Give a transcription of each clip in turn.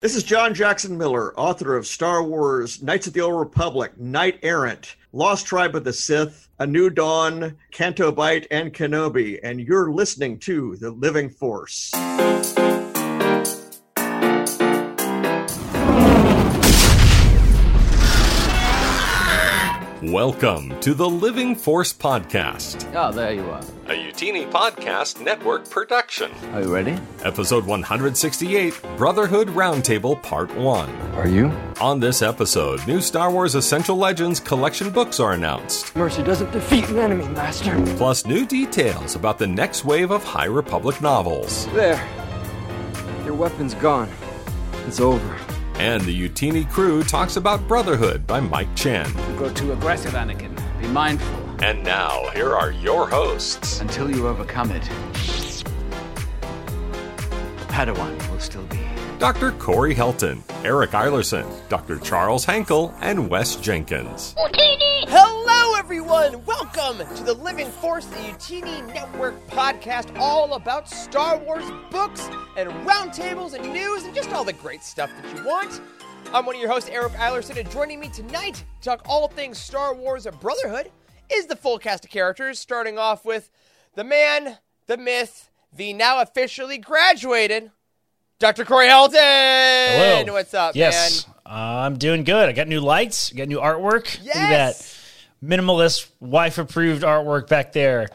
This is John Jackson Miller, author of Star Wars Knights of the Old Republic, Knight Errant, Lost Tribe of the Sith, A New Dawn, Canto Bight, and Kenobi, and you're listening to The Living Force. Welcome to the Living Force Podcast, Oh, there you are. a Youtini Podcast Network production. Are you ready? Episode 168 Brotherhood Roundtable Part 1. Are you? On this episode, new Star Wars Essential Legends collection books are announced, Mercy doesn't defeat an enemy, Master. plus new details about the next wave of High Republic novels. There. Your weapon's gone. It's over. And the Youtini crew talks about Brotherhood by Mike Chen. grow too aggressive, Anakin. Be mindful And now, here are your hosts. until you overcome it. Padawan will still be. Dr. Corey Helton, Eric Eilerson, Dr. Charles Hankel, and Wes Jenkins. Hello, everyone! Welcome to the Living Force, the Youtini Network podcast, all about Star Wars books and roundtables and news and just all the great stuff that you want. I'm one of your hosts, Eric Eilerson, and joining me tonight to talk all things Star Wars Brotherhood is the full cast of characters, starting off with the man, the myth, the now officially graduated Dr. Corey Helton. Hello. What's up, yes, man? uh, I'm doing good. I got new lights, I got new artwork. Look at that minimalist, wife-approved artwork back there.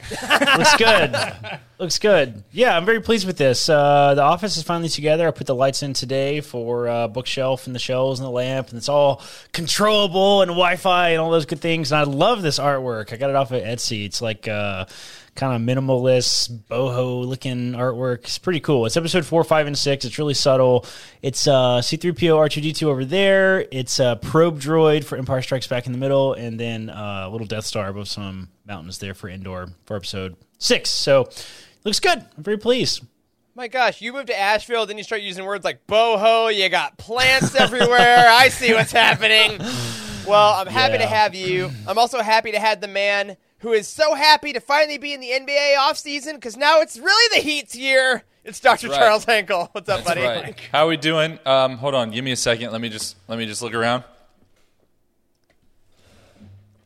Looks good. Looks good. Yeah, I'm very pleased with this. Uh, the office is finally together. I put the lights in today for uh, bookshelf and the shelves and the lamp, and it's all controllable and Wi-Fi and all those good things. And I love this artwork. I got it off of Etsy. It's like. Uh, kind of minimalist, boho looking artwork. It's pretty cool. It's episode four, five, and six. It's really subtle. It's uh, C3PO R2D2 over there. It's a probe droid for Empire Strikes Back in the middle, and then uh, a little Death Star above some mountains there for Endor for episode six. So looks good. I'm very pleased. My gosh, you moved to Asheville, then you start using words like boho, you got plants everywhere. I see what's happening. Well, I'm happy to have you. I'm also happy to have the man who is so happy to finally be in the NBA offseason because now it's really the Heat's year. It's Dr. Right. Charles Henkel. What's up, That's buddy? right. How we doing? Um, hold on, give me a second. Let me just let me just look around.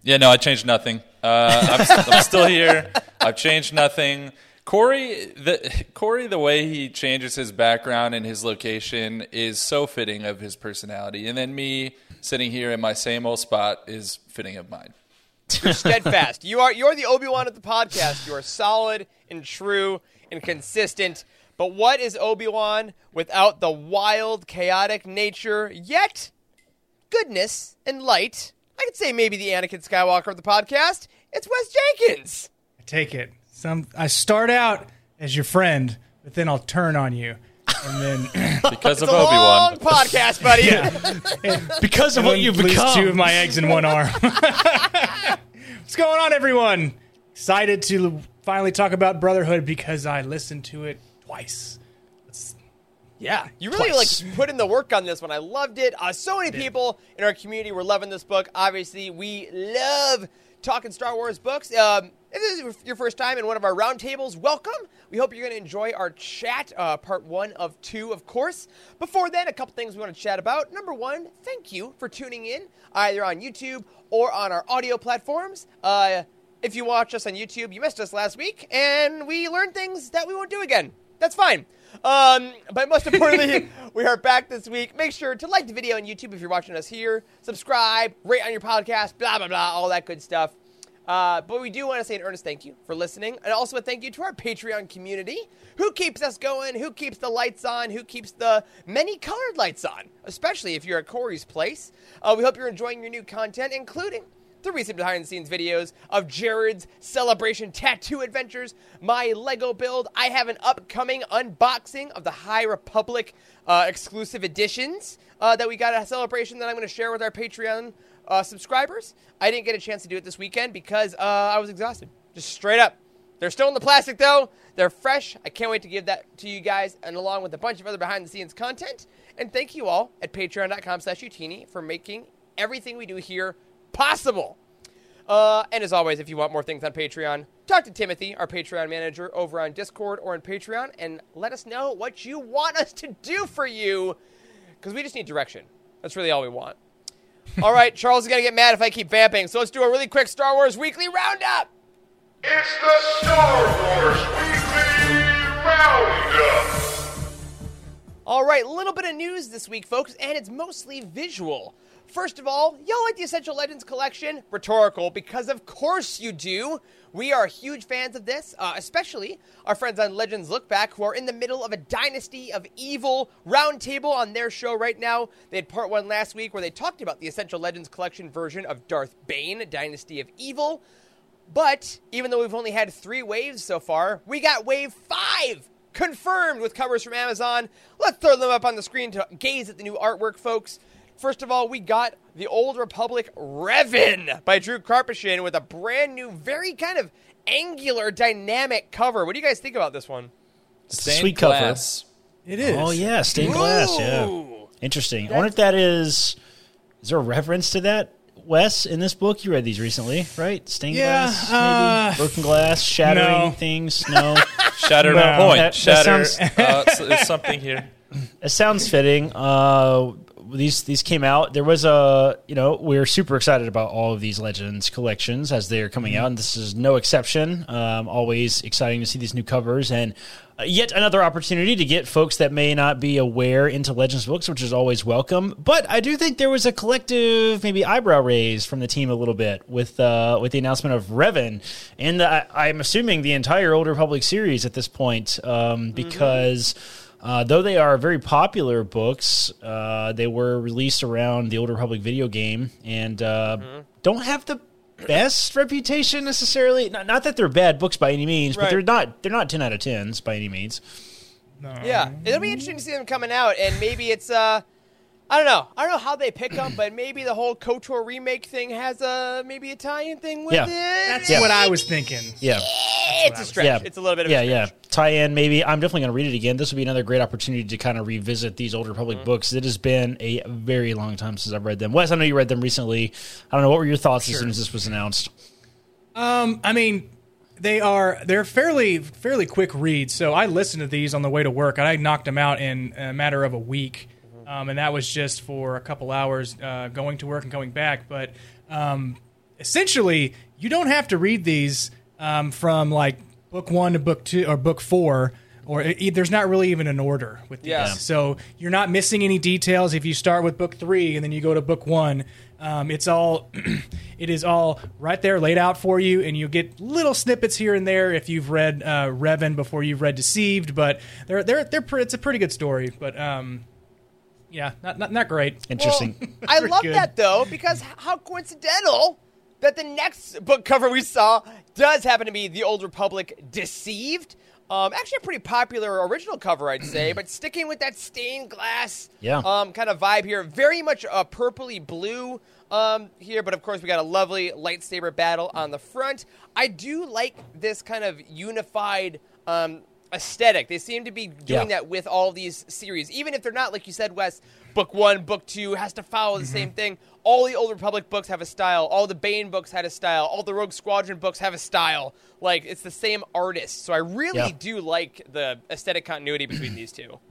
Yeah, no, I changed nothing. Uh, I'm, I'm still here. I've changed nothing. Corey, the Corey, the way he changes his background and his location is so fitting of his personality. And then me sitting here in my same old spot is fitting of mine. You're steadfast. You are you're the Obi Wan of the podcast. You are solid and true and consistent. But what is Obi Wan without the wild, chaotic nature, yet goodness and light? I could say maybe the Anakin Skywalker of the podcast. It's Wes Jenkins. I take it. Some I start out as your friend, but then I'll turn on you, and then Because of It's a Obi long Wan. podcast, buddy. Because of what you've lose become. two of my eggs in one arm. What's going on, everyone? Excited to finally talk about Brotherhood because I listened to it twice. Yeah, you really Twice. like put in the work on this one. I loved it. Uh, so many people in our community were loving this book. Obviously, we love talking Star Wars books. Um, if this is your first time in one of our roundtables, welcome. We hope you're going to enjoy our chat, uh, part one of two, of course. Before then, a couple things we want to chat about. Number one, thank you for tuning in, either on YouTube or on our audio platforms. Uh, if you watch us on YouTube, you missed us last week, and we learned things that we won't do again. That's fine. Um, but most importantly, we are back this week. Make sure to like the video on YouTube if you're watching us here. Subscribe, rate on your podcast, blah, blah, blah, all that good stuff. Uh, but we do want to say an earnest thank you for listening, and also a thank you to our Patreon community who keeps us going, who keeps the lights on, who keeps the many colored lights on, especially if you're at Corey's place. Uh, we hope you're enjoying your new content, including the recent behind the scenes videos of Jared's celebration tattoo adventures, my Lego build. I have an upcoming unboxing of the High Republic uh, exclusive editions uh, that we got at a celebration that I'm going to share with our Patreon uh, subscribers. I didn't get a chance to do it this weekend because uh, I was exhausted. Just straight up. They're still in the plastic though. They're fresh. I can't wait to give that to you guys, and along with a bunch of other behind the scenes content. And thank you all at patreon.com slash youtini for making everything we do here possible. Uh, and as always, if you want more things on Patreon, talk to Timothy, our Patreon manager, over on Discord or on Patreon, and let us know what you want us to do for you. because we just need direction. That's really all we want. All right, Charles is gonna get mad if I keep vamping, so let's do a really quick Star Wars weekly roundup. It's the Star Wars Weekly Roundup. All right, a little bit of news this week, folks, and it's mostly visual. First of all, y'all like the Essential Legends collection? Rhetorical, because of course you do. We are huge fans of this, uh, especially our friends on Legends Look Back, who are in the middle of a Dynasty of Evil roundtable on their show right now. They had part one last week where they talked about the Essential Legends collection version of Darth Bane, Dynasty of Evil. But even though we've only had three waves so far, we got wave five confirmed with covers from Amazon. Let's throw them up on the screen to gaze at the new artwork, folks. First of all, we got the Old Republic Revan by Drew Karpyshyn with a brand new, very kind of angular, dynamic cover. What do you guys think about this one? Stained Sweet cover. glass. It is. Oh yeah, stained glass. Yeah, Ooh. interesting. I wonder if that is. Is there a reference to that, Wes, in this book? You read these recently, right? Stained Yeah, glass, maybe uh, broken glass, shattering no. things. No, Shatter No. point. That- that Shatter. sounds- uh, there's something here. it sounds fitting. Uh, these these came out. There was a you know we're super excited about all of these Legends collections as they're coming out, and this is no exception. Um, always exciting to see these new covers and. Yet another opportunity to get folks that may not be aware into Legends books, which is always welcome. But I do think there was a collective, maybe eyebrow raise from the team a little bit with uh, with the announcement of Revan, and the, I'm assuming the entire Old Republic series at this point, um, because. Uh, though they are very popular books, uh, they were released around the Old Republic video game and uh, don't have the best reputation necessarily. Not, not that they're bad books by any means, but they're not they're not ten out of tens by any means. Yeah, it'll be interesting to see them coming out, and maybe it's uh, I don't know, I don't know how they pick them, but maybe the whole Kotor remake thing has a maybe Italian thing with Yeah. it. That's Yeah. what I was thinking. Yeah, It's a stretch. yeah, It's a little bit of yeah, a yeah. stretch. Tie in maybe. I'm definitely going to read it again. This will be another great opportunity to kind of revisit these Old Republic books. It has been a very long time since I've read them. Wes, I know you read them recently. I don't know what were your thoughts as soon as this was announced. Um, I mean, they are they're fairly fairly quick reads. So I listened to these on the way to work, and I knocked them out in a matter of a week. Um, and that was just for a couple hours uh, going to work and going back. But um, essentially, you don't have to read these um, from like book one to book two or book four. Or it, there's not really even an order with these, Yeah. so you're not missing any details. If you start with book three and then you go to book one, um, it's all it is all right there laid out for you, and you get little snippets here and there if you've read uh, Revan before you've read Deceived. But they're they're they're pre- it's a pretty good story. But um, yeah, not not, not great. Interesting. I love good. that though because how coincidental that the next book cover we saw does happen to be the Old Republic Deceived. Um, actually, a pretty popular original cover, I'd say, but sticking with that stained glass Yeah. um, kind of vibe here. Very much a purpley blue um, here, but of course, we got a lovely lightsaber battle on the front. I do like this kind of unified um, aesthetic. They seem to be doing Yeah. that with all these series, even if they're not, like you said, Wes. Book one, book two has to follow the same mm-hmm. thing. All the Old Republic books have a style. All the Bane books had a style. All the Rogue Squadron books have a style. Like it's the same artist. So I really Yeah. do like the aesthetic continuity between these two.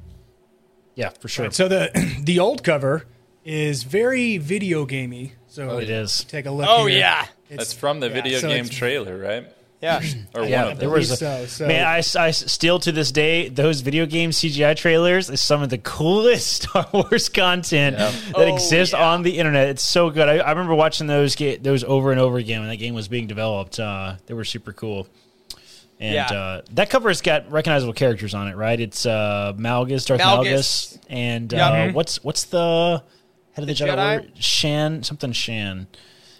Yeah, for sure. So the the old cover is very video gamey. So oh, It is. Take a look. Oh here. yeah, It's- That's from the yeah, video so game trailer, right? Yeah. Or Yeah, one of there was a, so, so- man. I, I still to this day those video game CGI trailers is some of the coolest Star Wars content that Oh, exists yeah. on the internet. It's so good. I, I remember watching those ga- those over and over again when that game was being developed. Uh, they were super cool. And Yeah. uh, that cover's got recognizable characters on it, right? It's uh, Malgus, Darth Malgus. Malgus, and uh, Yeah. what's what's the head of the, The Jedi? Jedi? Shan, something Shan.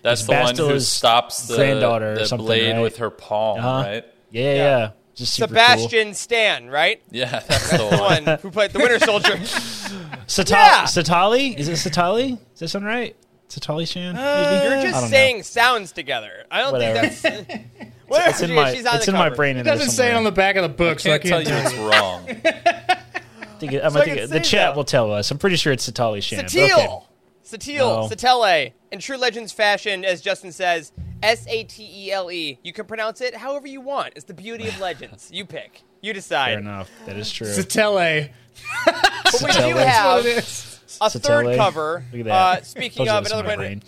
That's It's the one who stops the, granddaughter or the something, blade right? with her palm, Uh-huh. right? Yeah, yeah, yeah. Just super cool. Sebastian Stan, right? Yeah, that's the The one. one who played the Winter Soldier. Sata- Yeah. Satali? Is it Satali? Is that sound right? Satali Shan? maybe? You're just don't know. saying sounds together. I don't Whatever. think that's. Whatever It's in my, she's on it's the in my brain. It doesn't say it on the back of the book, so I Can't tell can't you it's wrong. I think it- I'm So I think can it- the chat that. will tell us. I'm pretty sure it's Satali Shan. Satil. Okay. Satil. No. Satele. In true Legends fashion, as Justin says, S A T E L E. You can pronounce it however you want. It's the beauty of Legends. You pick. You decide. Fair decide. enough. That is true. Satele. But we do have That's what it is. a Satele. third cover. Look at that. Uh, speaking of another one, brain.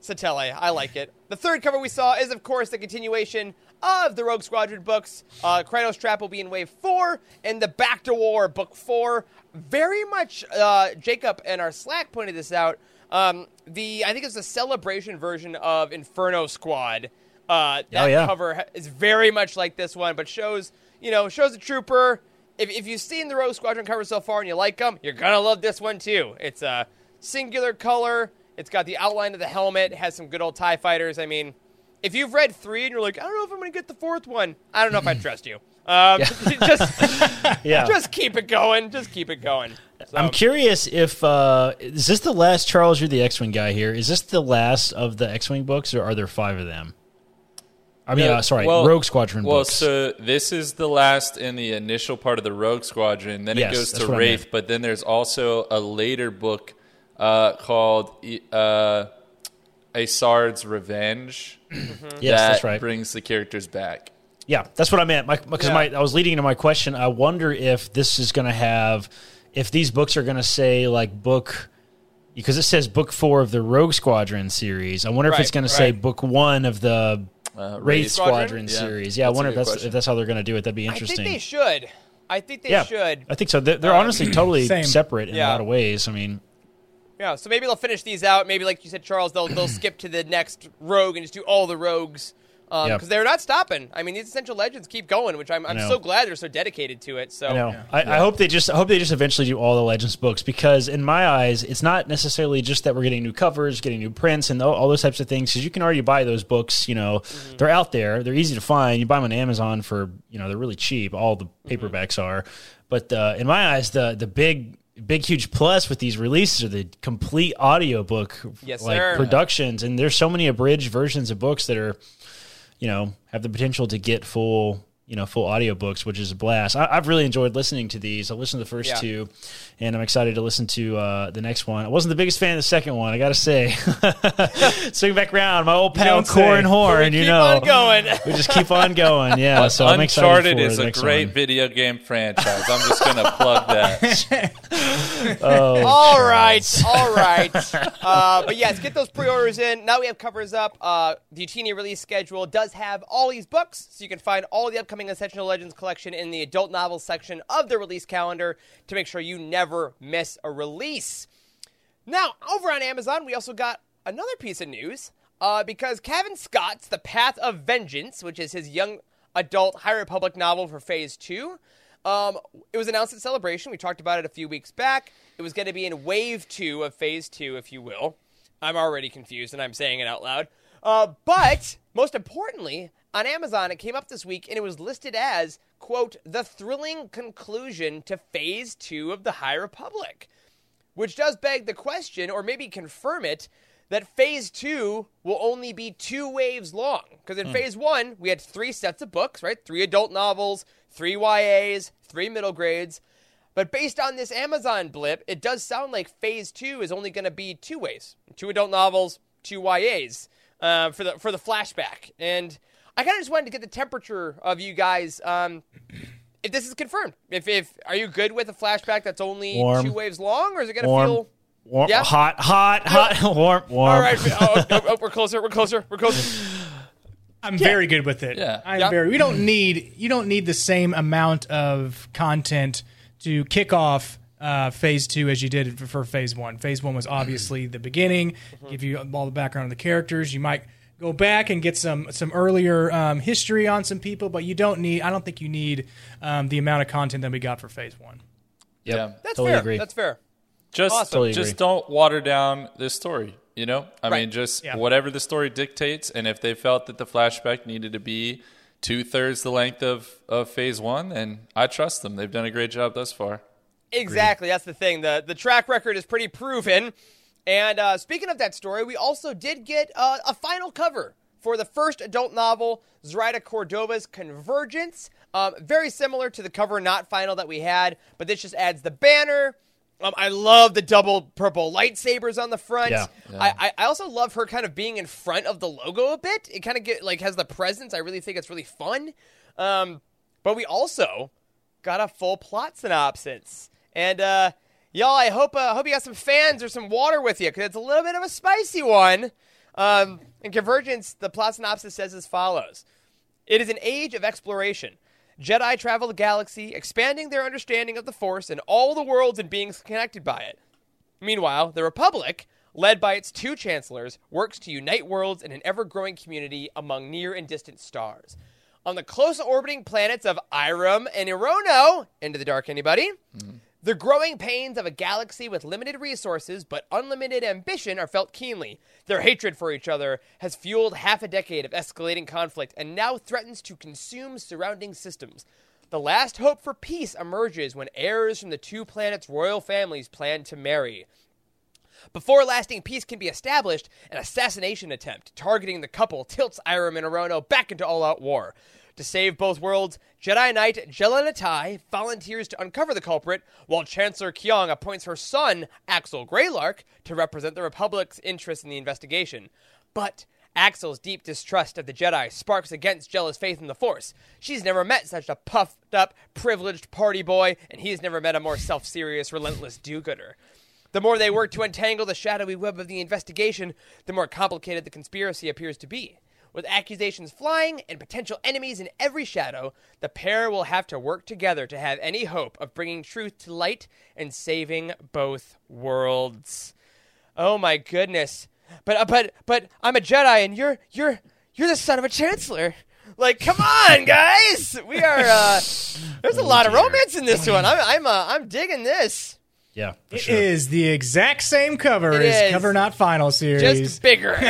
Satele. I like it. The third cover we saw is, of course, the continuation of the Rogue Squadron books. Uh, Krytos Trap will be in Wave 4, and the Bacta War Book 4. Very much, uh, Jacob and our Slack pointed this out. Um, the I think it's a celebration version of Inferno Squad. Uh, that Oh, yeah. cover is very much like this one, but shows you know shows a trooper. If, if you've seen the Rogue Squadron cover so far and you like them, you're gonna love this one too. It's a singular color. It's got the outline of the helmet. Has some good old Tie fighters. I mean, if you've read three and you're like, I don't know if I'm gonna get the fourth one. I don't know if I trust you. Um, just Yeah. just keep it going. Just keep it going. So- I'm curious if uh, is this the last Charles? You're the X-wing guy here. Is this the last of the X-wing books, or are there five of them? I mean, No, uh, sorry, well- Rogue Squadron Well, books. so this is the last in the initial part of the Rogue Squadron. Then Yes, it goes to Wraith, but then there's also a later book uh, called uh, Isard's Revenge. yes, that that's right. brings the characters back. Yeah, that's what I meant. Because Yeah. my, I was leading into my question. I wonder if this is going to have, if these books are going to say like book, because it says book four of the Rogue Squadron series. I wonder if it's going to say book one of the Uh, Wraith Squadron? Squadron, Yeah, series. Yeah, I that's a wonder if that's question. if that's how they're going to do it. That'd be interesting. I think they should. I think they yeah, should. I think so. They're, they're honestly totally Same. separate in Yeah. a lot of ways. I mean, Yeah, so maybe they'll finish these out. Maybe, like you said, Charles, they'll they'll skip to the next rogue and just do all the rogues Um, because Yeah. they're not stopping. I mean, these essential legends keep going, which I'm, I'm so glad they're so dedicated to it. So I know. I, I hope they just I hope they just eventually do all the Legends books because in my eyes, it's not necessarily just that we're getting new covers, getting new prints, and all, all those types of things. Because you can already buy those books. You know, mm-hmm. they're out there. They're easy to find. You buy them on Amazon for you know they're really cheap. All the mm-hmm. paperbacks are. But uh, in my eyes, the the big big huge plus with these releases are the complete audiobook Yes, like sir. productions and there's so many abridged versions of books that are you know have the potential to get full you know full audiobooks which is a blast I, i've really enjoyed listening to these i listened to the first Yeah. two and i'm excited to listen to uh, the next one i wasn't the biggest fan of the second one i gotta say swing back around my old pal don't say. Corran Horn keep you know on going. we just keep on going yeah so i'm excited Uncharted for is the a next great one. video game franchise. I'm just going to plug that. all right, all right. Uh, but yes, get those pre-orders in. Now we have covers up. Uh, the Youtini release schedule does have all these books, so you can find all the upcoming Essential Legends collection in the adult novels section of the release calendar to make sure you never miss a release. Now, over on Amazon, we also got another piece of news uh, because Kevin Scott's The Path of Vengeance, which is his young adult High Republic novel for Phase 2, um, it was announced at Celebration. We talked about it a few weeks back. It was going to be in Wave 2 of Phase 2, if you will. I'm already confused and I'm saying it out loud. Uh, but most importantly, on Amazon, it came up this week and it was listed as, quote, the thrilling conclusion to Phase 2 of the High Republic which does beg the question, or maybe confirm it, that phase two will only be two waves long. Because in phase one, we had three sets of books, right? Three adult novels, three YAs, three middle grades. But based on this Amazon blip, it does sound like phase two is only going to be two waves: two adult novels, two YAs uh, for the for the flashback. And I kind of just wanted to get the temperature of you guys. Um, if this is confirmed, if if are you good with a flashback that's only Warm. two waves long, or is it going to warm feel? warm Yeah? hot hot hot warm warm All right, oh, oh, oh, we're closer. We're closer. We're closer. I'm very good with it. Yeah. I'm Yeah. very. We don't need you don't need the same amount of content to kick off uh, phase two as you did for, for phase one. Phase one was obviously the beginning, give you all the background of the characters. You might go back and get some some earlier um, history on some people, but you don't need. I don't think you need um, the amount of content that we got for phase one. Yep. Yeah. That's Totally fair. agree. That's fair. Just, Awesome. Totally just agree. don't water down this story. You know, I Right. mean, just Yeah. whatever the story dictates, and if they felt that the flashback needed to be two thirds the length of of phase one, and I trust them. They've done a great job thus far. Exactly. That's the thing. the The track record is pretty proven. And uh, speaking of that story, we also did get uh, a final cover for the first adult novel, Zoraida Cordova's Convergence. Um, very similar to the cover not final that we had, but this just adds the banner. Um, I love the double purple lightsabers on the front. Yeah. I, I, I also love her kind of being in front of the logo a bit. It kind of get like has the presence. I really think it's really fun. Um, but we also got a full plot synopsis. And uh, Y'all, I hope uh, hope you got some fans or some water with you because it's a little bit of a spicy one. Um, in Convergence, the plot synopsis says as follows It is an age of exploration. Jedi travel the galaxy, expanding their understanding of the Force and all the worlds and beings connected by it. Meanwhile, the Republic, led by its two chancellors, works to unite worlds in an ever growing community among near and distant stars. On the close orbiting planets of Eiram and E'ronoh, into the dark, anybody? The growing pains of a galaxy with limited resources but unlimited ambition are felt keenly. Their hatred for each other has fueled half a decade of escalating conflict and now threatens to consume surrounding systems. The last hope for peace emerges when heirs from the two planets' royal families plan to marry. Before lasting peace can be established, an assassination attempt targeting the couple tilts Eiram and E'ronoh back into all out war. To save both worlds, Jedi Knight Gella Nattai volunteers to uncover the culprit, while Chancellor Kyong appoints her son, Axel Greylark, to represent the Republic's interest in the investigation. But Axel's deep distrust of the Jedi sparks against Gella's faith in the Force. She's never met such a puffed up, privileged party boy, and he's never met a more self serious, relentless do gooder. The more they work to untangle the shadowy web of the investigation, the more complicated the conspiracy appears to be. With accusations flying and potential enemies in every shadow, the pair will have to work together to have any hope of bringing truth to light and saving both worlds. Oh my goodness. But uh, but but I'm a Jedi and you're you're you're the son of a chancellor. Like, come on, guys. We are uh there's a lot of romance in this one. I'm I'm uh, I'm digging this. Yeah, for It sure. is the exact same cover It as is. Cover Not Final series. Just bigger.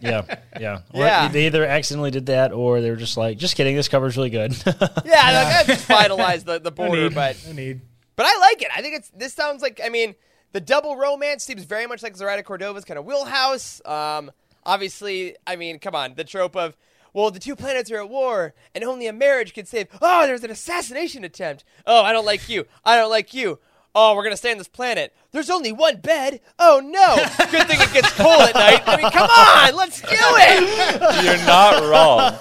Yeah, yeah. Or Yeah. They either accidentally did that, or they were just like, "Just kidding. This cover's really good." yeah, like, I've just finalized the, the No border, need. but No need. But I like it. I think it's this sounds like I mean the double romance seems very much like Zoraida Cordova's kind of wheelhouse. Um, obviously, I mean, come on, the trope of well, the two planets are at war, and only a marriage can save. Oh, there's an assassination attempt. Oh, I don't like you. I don't like you. Oh, we're gonna stay on this planet. There's only one bed. Oh no! Good thing it gets cold at night. I mean, come on, let's do it. You're not wrong.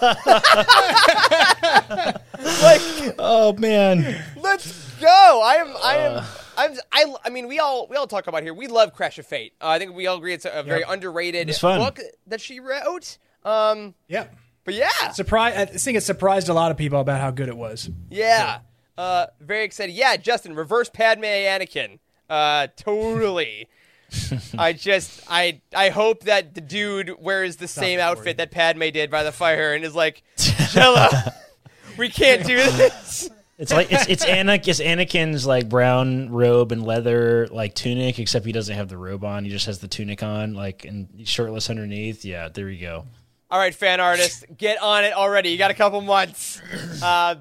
Like, oh man, Let's go. I am. I am. I'm. I. I mean, we all we all talk about here. We love Crash of Fate. Uh, I think we all agree it's a, a very underrated book that she wrote. Um, Yep. but yeah, Surprise! I think it surprised a lot of people about how good it was. yeah. Uh, very excited. Yeah, Justin, reverse Padme Anakin. Uh, totally. I just I I hope that the dude wears the same outfit that Padme did by the fire and is like, Gella, we can't do this. it's like it's it's Anakin, it's Anakin's like brown robe and leather like tunic, except he doesn't have the robe on. He just has the tunic on, like and shirtless underneath. Yeah, there you go. All right, fan artists, get on it already. You got a couple months. Uh,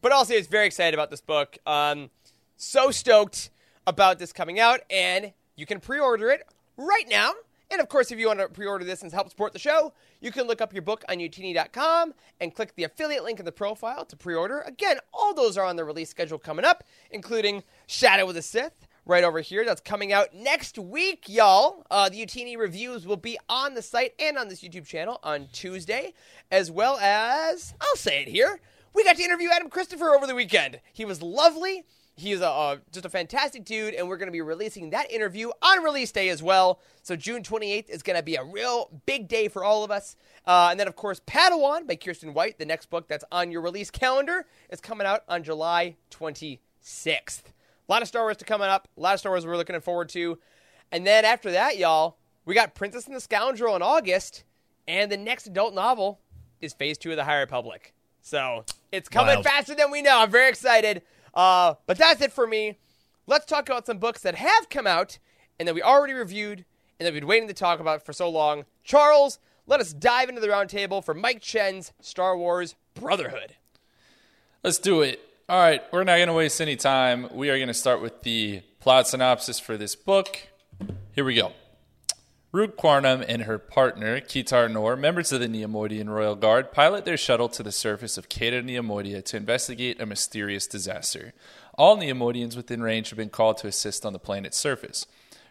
but also, it's very excited about this book. Um, so stoked about this coming out, and you can pre-order it right now. And of course, if you want to pre-order this and help support the show, you can look up your book on youtini.com and click the affiliate link in the profile to pre-order. Again, all those are on the release schedule coming up, including Shadow of the Sith, right over here. That's coming out next week, y'all. Uh, the Youtini reviews will be on the site and on this YouTube channel on Tuesday, as well as, I'll say it here, we got to interview Adam Christopher over the weekend. He was lovely. He's a, just a fantastic dude, and we're going to be releasing that interview on release day as well. So June 28th is going to be a real big day for all of us. Uh, and then, of course, Padawan by Kiersten White, the next book that's on your release calendar, is coming out on July 26th. A lot of Star Wars to coming up. A lot of Star Wars we're looking forward to. And then after that, y'all, we got Princess and the Scoundrel in August, and the next adult novel is Phase Two of the High Republic. So it's coming Wild. faster than we know. I'm very excited. Uh, but that's it for me. Let's talk about some books that have come out and that we already reviewed and that we've been waiting to talk about for so long. Charles, let us dive into the roundtable for Mike Chen's Star Wars Brotherhood. Let's do it. All right, we're not going to waste any time. We are going to start with the plot synopsis for this book. Here we go. Root Quarnum and her partner, Kitar Nor, members of the Neimoidian Royal Guard, pilot their shuttle to the surface of Cato Neimoidia to investigate a mysterious disaster. All Neimoidians within range have been called to assist on the planet's surface.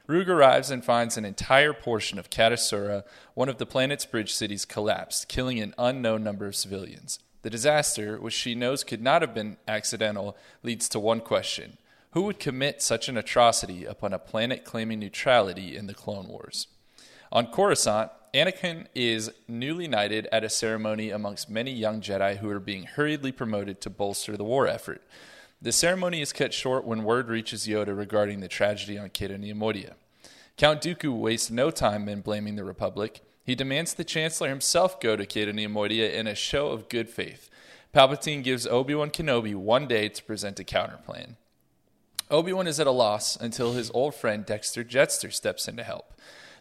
Rug arrives and finds an entire portion of Katasura, one of the planet's bridge cities, collapsed, killing an unknown number of civilians. The disaster, which she knows could not have been accidental, leads to one question Who would commit such an atrocity upon a planet claiming neutrality in the Clone Wars? On Coruscant, Anakin is newly knighted at a ceremony amongst many young Jedi who are being hurriedly promoted to bolster the war effort. The ceremony is cut short when word reaches Yoda regarding the tragedy on Cato Neimoidia. Count Dooku wastes no time in blaming the Republic. He demands the Chancellor himself go to Cato Neimoidia in a show of good faith. Palpatine gives Obi-Wan Kenobi one day to present a counterplan. Obi-Wan is at a loss until his old friend Dexter Jetster steps in to help.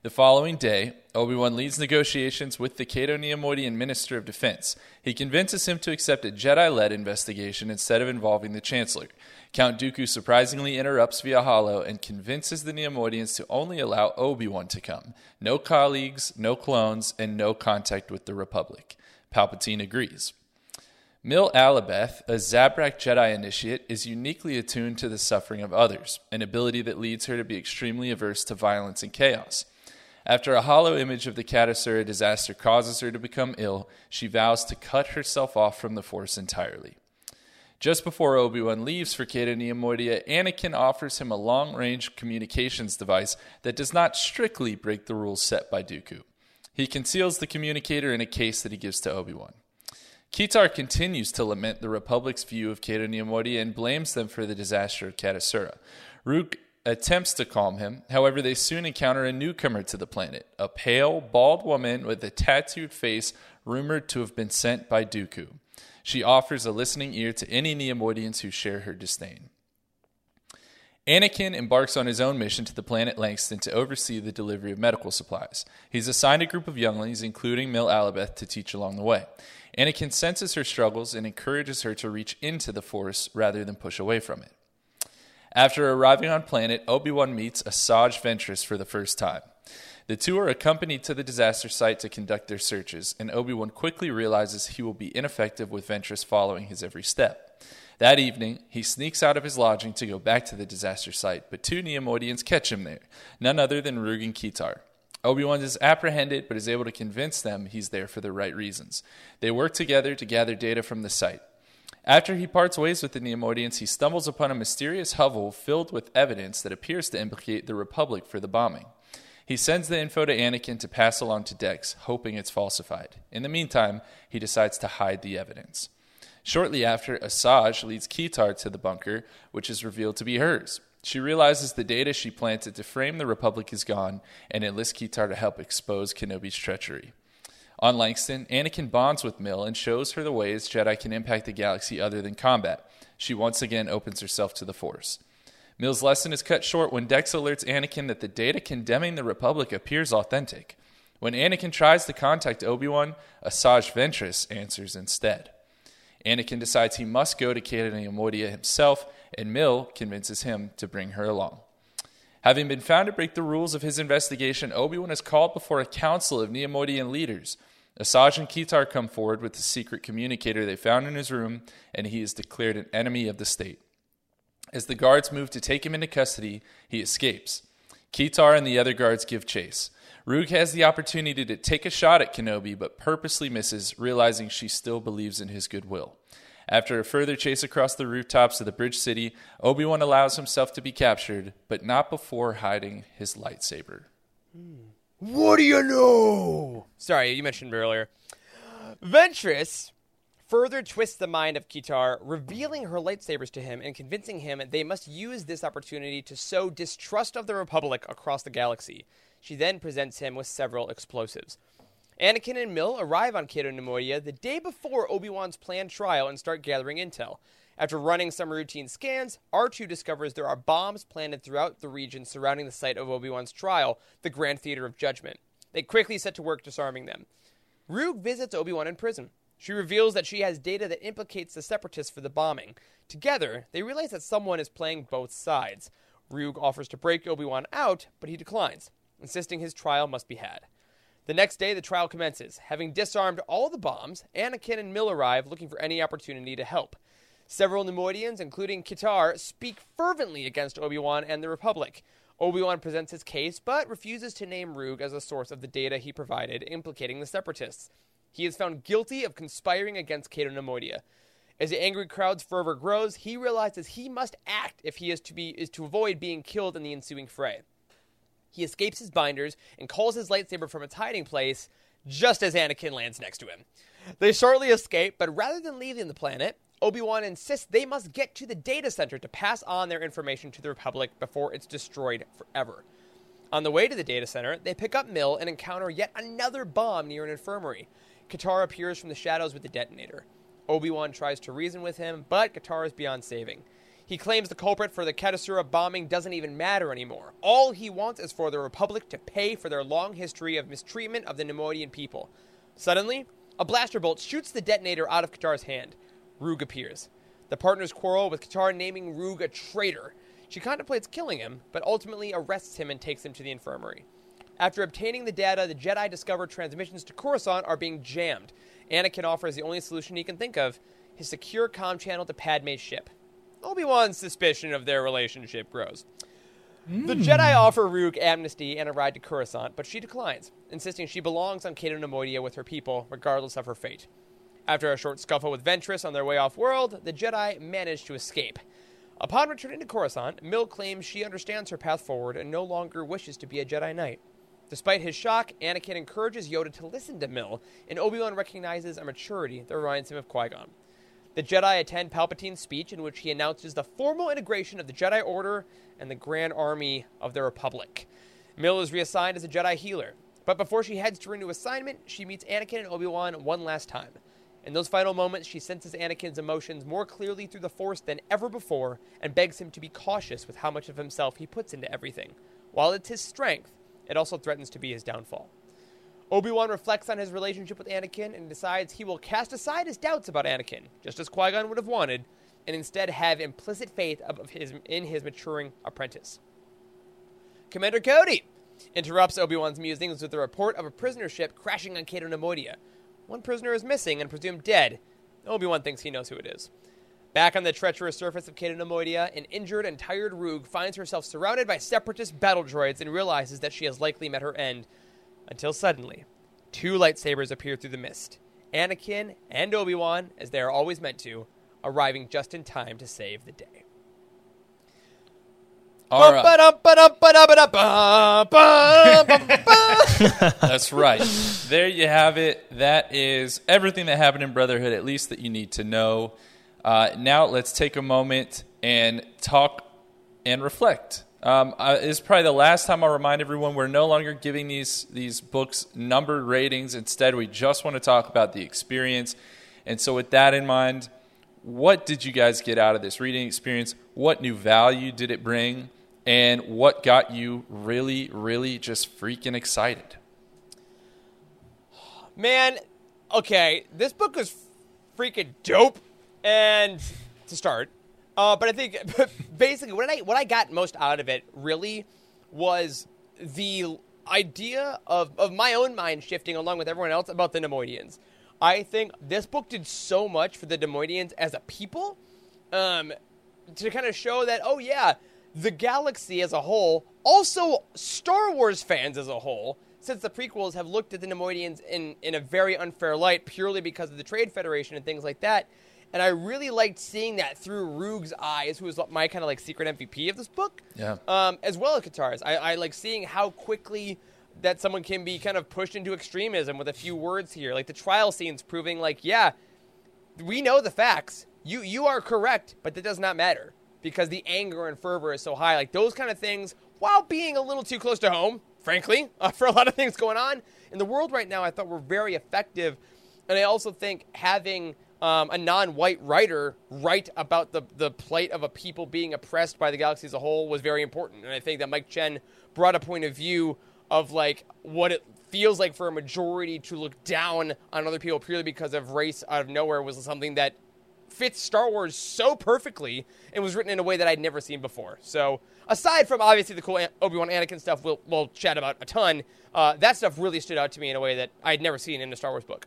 The following day, Obi-Wan leads negotiations with the Cato Neimoidian Minister of Defense. He convinces him to accept a Jedi-led investigation instead of involving the Chancellor. Count Dooku surprisingly interrupts via holo and convinces the Neimoidians to only allow Obi-Wan to come. No colleagues, no clones, and no contact with the Republic. Palpatine agrees. Mil Alabeth, a Zabrak Jedi initiate, is uniquely attuned to the suffering of others, an ability that leads her to be extremely averse to violence and chaos. After a holo image of the Katasura disaster causes her to become ill, she vows to cut herself off from the Force entirely. Just before Obi Wan leaves for Cato Neimoidia, Anakin offers him a long range communications device that does not strictly break the rules set by Dooku. He conceals the communicator in a case that he gives to Obi Wan. Kitar continues to lament the Republic's view of Cato Neimoidia and blames them for the disaster of Katasura. Rook attempts to calm him. However, they soon encounter a newcomer to the planet, a pale, bald woman with a tattooed face rumored to have been sent by Dooku. She offers a listening ear to any Neimoidians who share her disdain. Anakin embarks on his own mission to the planet Langston to oversee the delivery of medical supplies. He's assigned a group of younglings, including Mil Alabeth, to teach along the way. Anakin senses her struggles and encourages her to reach into the Force rather than push away from it. After arriving on planet, Obi-Wan meets Asajj Ventress for the first time. The two are accompanied to the disaster site to conduct their searches, and Obi-Wan quickly realizes he will be ineffective with Ventress following his every step. That evening, he sneaks out of his lodging to go back to the disaster site, but two Neimoidians catch him there, none other than Rugen Kitar. Obi-Wan is apprehended, but is able to convince them he's there for the right reasons. They work together to gather data from the site. After he parts ways with the Neimoidians, he stumbles upon a mysterious hovel filled with evidence that appears to implicate the Republic for the bombing. He sends the info to Anakin to pass along to Dex, hoping it's falsified. In the meantime, he decides to hide the evidence. Shortly after, Asajj leads Kitar to the bunker, which is revealed to be hers. She realizes the data she planted to frame the Republic is gone and enlists Kitar to help expose Kenobi's treachery. On Langston, Anakin bonds with Mill and shows her the ways Jedi can impact the galaxy other than combat. She once again opens herself to the Force. Mill's lesson is cut short when Dex alerts Anakin that the data condemning the Republic appears authentic. When Anakin tries to contact Obi-Wan, Asajj Ventress answers instead. Anakin decides he must go to Cato Neimoidia himself, and Mill convinces him to bring her along. Having been found to break the rules of his investigation, Obi-Wan is called before a council of Neimoidian leaders. Asajj and Kitar come forward with the secret communicator they found in his room, and he is declared an enemy of the state. As the guards move to take him into custody, he escapes. Kitar and the other guards give chase. Rug has the opportunity to take a shot at Kenobi, but purposely misses, realizing she still believes in his goodwill. After a further chase across the rooftops of the bridge city, Obi Wan allows himself to be captured, but not before hiding his lightsaber. What do you know? Sorry, you mentioned earlier. Ventress further twists the mind of Kitar, revealing her lightsabers to him and convincing him they must use this opportunity to sow distrust of the Republic across the galaxy. She then presents him with several explosives. Anakin and Mil arrive on Cato Neimoidia the day before Obi-Wan's planned trial and start gathering intel. After running some routine scans, R2 discovers there are bombs planted throughout the region surrounding the site of Obi-Wan's trial, the Grand Theater of Judgment. They quickly set to work disarming them. Rug visits Obi-Wan in prison. She reveals that she has data that implicates the Separatists for the bombing. Together, they realize that someone is playing both sides. Rug offers to break Obi-Wan out, but he declines, insisting his trial must be had. The next day, the trial commences. Having disarmed all the bombs, Anakin and Mill arrive looking for any opportunity to help. Several Neimoidians, including Kitar, speak fervently against Obi-Wan and the Republic. Obi-Wan presents his case, but refuses to name Rug as the source of the data he provided implicating the Separatists. He is found guilty of conspiring against Cato Neimoidia. As the angry crowd's fervor grows, he realizes he must act if he is to be is to avoid being killed in the ensuing fray. He escapes his binders and calls his lightsaber from its hiding place just as Anakin lands next to him. They shortly escape, but rather than leaving the planet, Obi-Wan insists they must get to the data center to pass on their information to the Republic before it's destroyed forever. On the way to the data center, they pick up Mill and encounter yet another bomb near an infirmary. Kitar appears from the shadows with the detonator. Obi-Wan tries to reason with him, but Kitar is beyond saving. He claims the culprit for the Katasura bombing doesn't even matter anymore. All he wants is for the Republic to pay for their long history of mistreatment of the Neimoidian people. Suddenly, a blaster bolt shoots the detonator out of Kitar's hand. Rug appears. The partners quarrel with Kitar naming Rug a traitor. She contemplates killing him, but ultimately arrests him and takes him to the infirmary. After obtaining the data, the Jedi discover transmissions to Coruscant are being jammed. Anakin offers the only solution he can think of his secure comm channel to Padme's ship. Obi Wan's suspicion of their relationship grows. The hmm. Jedi offer Rook amnesty and a ride to Coruscant, but she declines, insisting she belongs on Cato Neimoidia with her people, regardless of her fate. After a short scuffle with Ventress on their way off world, the Jedi manage to escape. Upon returning to Coruscant, Mill claims she understands her path forward and no longer wishes to be a Jedi Knight. Despite his shock, Anakin encourages Yoda to listen to Mill, and Obi Wan recognizes a maturity that reminds him of Qui Gon. The Jedi attend Palpatine's speech, in which he announces the formal integration of the Jedi Order and the Grand Army of the Republic. Mill is reassigned as a Jedi healer, but before she heads to her new assignment, she meets Anakin and Obi Wan one last time. In those final moments, she senses Anakin's emotions more clearly through the Force than ever before and begs him to be cautious with how much of himself he puts into everything. While it's his strength, it also threatens to be his downfall. Obi Wan reflects on his relationship with Anakin and decides he will cast aside his doubts about Anakin, just as Qui Gon would have wanted, and instead have implicit faith of his, in his maturing apprentice. Commander Cody interrupts Obi Wan's musings with a report of a prisoner ship crashing on Cato Neimoidia. One prisoner is missing and presumed dead. Obi Wan thinks he knows who it is. Back on the treacherous surface of Cato Neimoidia, an injured and tired Roog finds herself surrounded by separatist battle droids and realizes that she has likely met her end. Until suddenly, two lightsabers appear through the mist. Anakin and Obi Wan, as they are always meant to, arriving just in time to save the day. All right. That's right. There you have it. That is everything that happened in Brotherhood, at least that you need to know. Uh, now let's take a moment and talk and reflect. Um, uh, this is probably the last time I'll remind everyone we're no longer giving these these books numbered ratings. Instead, we just want to talk about the experience. And so, with that in mind, what did you guys get out of this reading experience? What new value did it bring? And what got you really, really just freaking excited? Man, okay, this book was freaking dope, and to start, uh, but I think basically what I what I got most out of it really was the idea of of my own mind shifting along with everyone else about the Neimoidians. I think this book did so much for the Neimoidians as a people, um, to kind of show that oh yeah, the galaxy as a whole, also Star Wars fans as a whole, since the prequels have looked at the Neimoidians in, in a very unfair light purely because of the Trade Federation and things like that. And I really liked seeing that through Roog's eyes, who was my kind of like secret MVP of this book. Yeah. Um, as well as Kitar's. I, I like seeing how quickly that someone can be kind of pushed into extremism with a few words here. Like the trial scenes proving like, yeah, we know the facts. You you are correct, but that does not matter because the anger and fervor is so high. Like those kind of things, while being a little too close to home, frankly, uh, for a lot of things going on in the world right now, I thought were very effective. And I also think having um, a non-white writer write about the the plight of a people being oppressed by the galaxy as a whole was very important. And I think that Mike Chen brought a point of view of like what it feels like for a majority to look down on other people purely because of race out of nowhere was something that fits Star Wars so perfectly and was written in a way that I'd never seen before. So, aside from obviously the cool Obi Wan Anakin stuff, we'll, we'll chat about a ton. Uh, that stuff really stood out to me in a way that I'd never seen in a Star Wars book.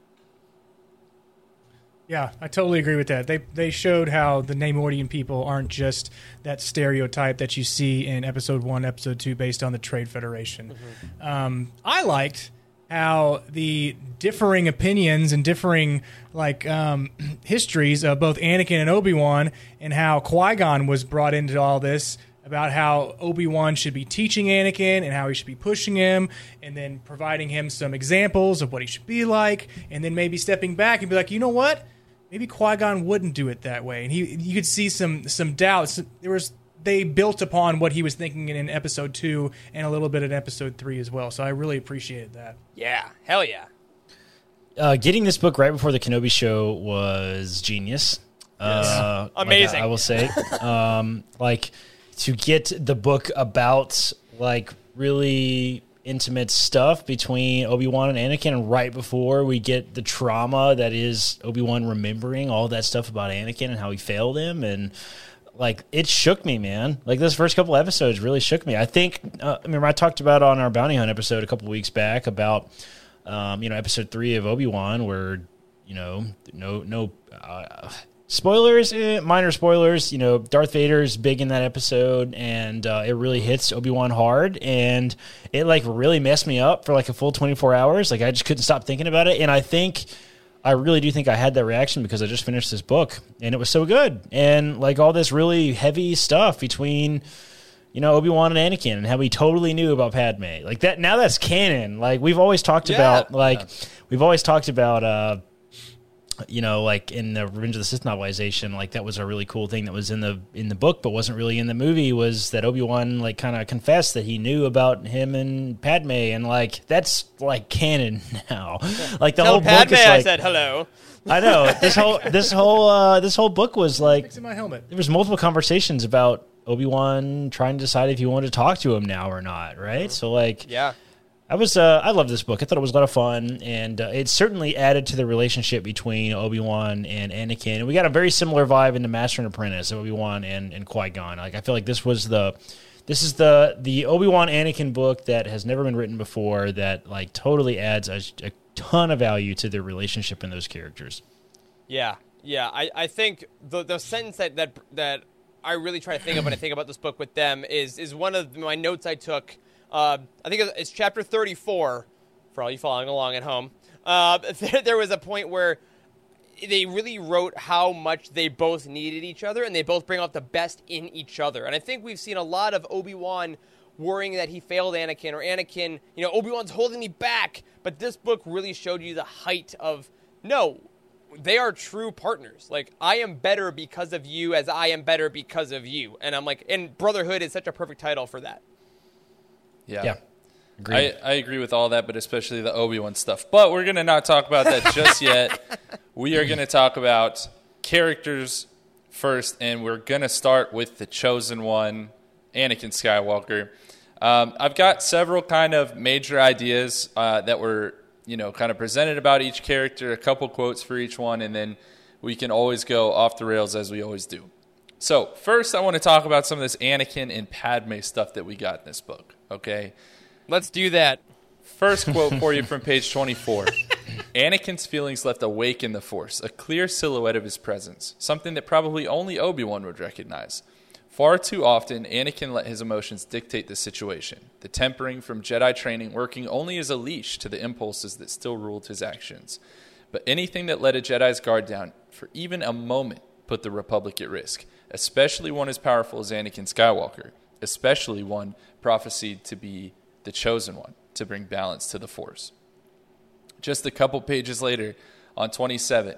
Yeah, I totally agree with that. They they showed how the Neimoidian people aren't just that stereotype that you see in Episode One, Episode Two, based on the Trade Federation. Um, I liked how the differing opinions and differing like um, histories of both Anakin and Obi Wan, and how Qui Gon was brought into all this about how Obi Wan should be teaching Anakin and how he should be pushing him, and then providing him some examples of what he should be like, and then maybe stepping back and be like, you know what? Maybe Qui Gon wouldn't do it that way, and he you could see some some doubts. There was they built upon what he was thinking in episode two and a little bit in episode three as well. So I really appreciated that. Yeah, hell yeah. Uh, getting this book right before the Kenobi show was genius. Uh, like I- Amazing. I, will say, um, like to get the book about like really intimate stuff between Obi Wan and Anakin, right before we get the trauma that is Obi Wan remembering all that stuff about Anakin and how he failed him, and like it shook me, man. Like those first couple episodes really shook me. I think uh, I remember I talked about on our bounty hunt episode a couple weeks back about um, you know episode three of Obi Wan where you know no no uh, spoilers eh, minor spoilers you know Darth Vader's big in that episode and uh, it really hits Obi Wan hard and it like really messed me up for like a full twenty four hours like I just couldn't stop thinking about it and I think. I really do think I had that reaction because I just finished this book and it was so good. And like all this really heavy stuff between, you know, Obi Wan and Anakin and how he totally knew about Padme. Like that now that's canon. Like we've always talked Yeah. about like we've always talked about uh you know, like in the Revenge of the Sith novelization, like that was a really cool thing that was in the in the book, but wasn't really in the movie. Was that Obi Wan like kind of confessed that he knew about him and Padme, and like that's like canon now. Like the Tell whole Padme book is I said hello. I know this whole this whole uh, this whole book was like Fixing my helmet. there was multiple conversations about Obi Wan trying to decide if he wanted to talk to him now or not, right? So like, Yeah. I was uh, I loved this book. I thought it was a lot of fun, and uh, it certainly added to the relationship between Obi Wan and Anakin. And we got a very similar vibe in the Master and Apprentice, Obi Wan and and Qui Gon. Like I feel like this was the this is the the Obi Wan Anakin book that has never been written before that like totally adds a, a ton of value to the relationship in those characters. Yeah, yeah. I, I think the the sentence that, that that I really try to think of when I think about this book with them is is one of my notes I took. Uh, I think it's chapter thirty four. For all you following along at home, uh, there, there was a point where they really wrote how much they both needed each other, and they both bring out the best in each other. And I think we've seen a lot of Obi Wan worrying that he failed Anakin, or Anakin, you know, Obi Wan's holding me back. But this book really showed you the height of no, they are true partners. Like I am better because of you, as I am better because of you. And I'm like, and Brotherhood is such a perfect title for that. Yeah. Yeah. I, I agree with all that, but especially the Obi Wan stuff. But we're going to not talk about that just yet. We are going to talk about characters first, and we're going to start with the chosen one, Anakin Skywalker. Um, I've got several kind of major ideas uh, that were, you know, kind of presented about each character, a couple quotes for each one, and then we can always go off the rails as we always do. So, first, I want to talk about some of this Anakin and Padme stuff that we got in this book, okay? Let's do that. First quote for you from page 24. Anakin's feelings left a wake in the Force, a clear silhouette of his presence, something that probably only Obi Wan would recognize. Far too often, Anakin let his emotions dictate the situation, the tempering from Jedi training working only as a leash to the impulses that still ruled his actions. But anything that let a Jedi's guard down for even a moment put the Republic at risk, especially one as powerful as Anakin Skywalker, especially one prophesied to be the chosen one to bring balance to the Force. Just a couple pages later, on 27,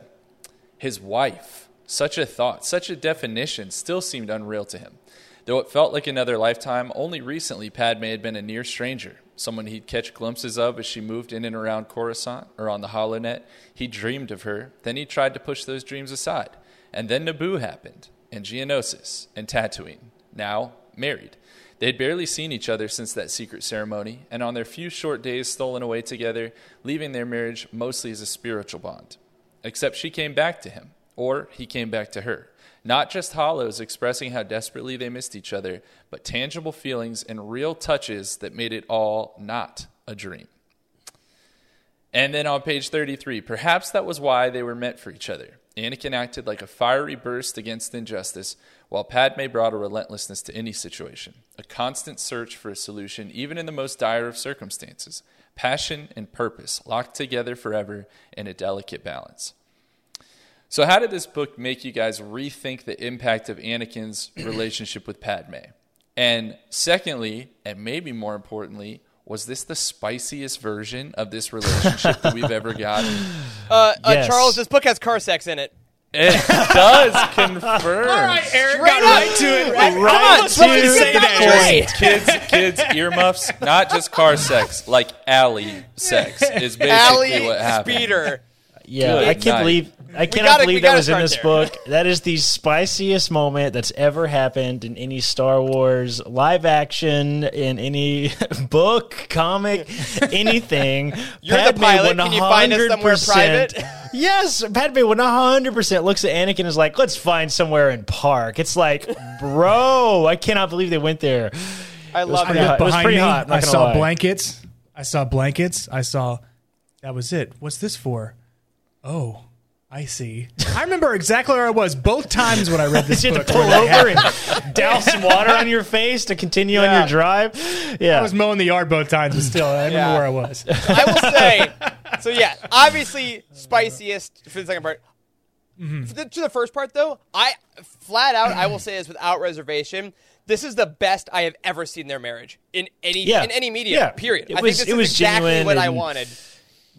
his wife, such a thought, such a definition, still seemed unreal to him. Though it felt like another lifetime, only recently Padme had been a near stranger, someone he'd catch glimpses of as she moved in and around Coruscant or on the HoloNet. He dreamed of her, then he tried to push those dreams aside. And then Naboo happened, and Geonosis, and Tatooine, now married. They'd barely seen each other since that secret ceremony, and on their few short days stolen away together, leaving their marriage mostly as a spiritual bond. Except she came back to him, or he came back to her. Not just holos expressing how desperately they missed each other, but tangible feelings and real touches that made it all not a dream. And then on page 33, perhaps that was why they were meant for each other. Anakin acted like a fiery burst against injustice, while Padme brought a relentlessness to any situation, a constant search for a solution, even in the most dire of circumstances. Passion and purpose locked together forever in a delicate balance. So, how did this book make you guys rethink the impact of Anakin's relationship with Padme? And secondly, and maybe more importantly, was this the spiciest version of this relationship that we've ever gotten? Uh, uh, Charles, this book has car sex in it. It does confirm. All right, Eric Straight got up. right to it. Right, come Right on, to someone Say that that. right. kids, kids, earmuffs, not just car sex, like alley sex is basically Alley what happened. speeder. Yeah, Good I can't night. believe I cannot gotta- believe that was in this there. book. That is the spiciest moment that's ever happened in any Star Wars live action, in any book, comic, anything. You're the Padme pilot. Can you find us somewhere 100% private? Yes, Padme one hundred percent looks at Anakin and is like, "Let's find somewhere in park." It's like, bro, I cannot believe they went there. I love pretty that. hot. It was pretty me, hot, I saw lie. blankets. I saw blankets. I saw. That was it. What's this for? Oh, I see. I remember exactly where I was both times when I read this You book. had to pull over and douse some water on your face to continue on your drive. Yeah, I was mowing the yard both times, but still, I remember Yeah. where I was. I will say, so yeah, obviously spiciest for the second part. Mm-hmm. For the, to the first part though, I flat out I will say this without reservation. This is the best I have ever seen their marriage in any Yeah. in any media. Yeah. Period. It I was- think it this was is exactly genuine what I wanted.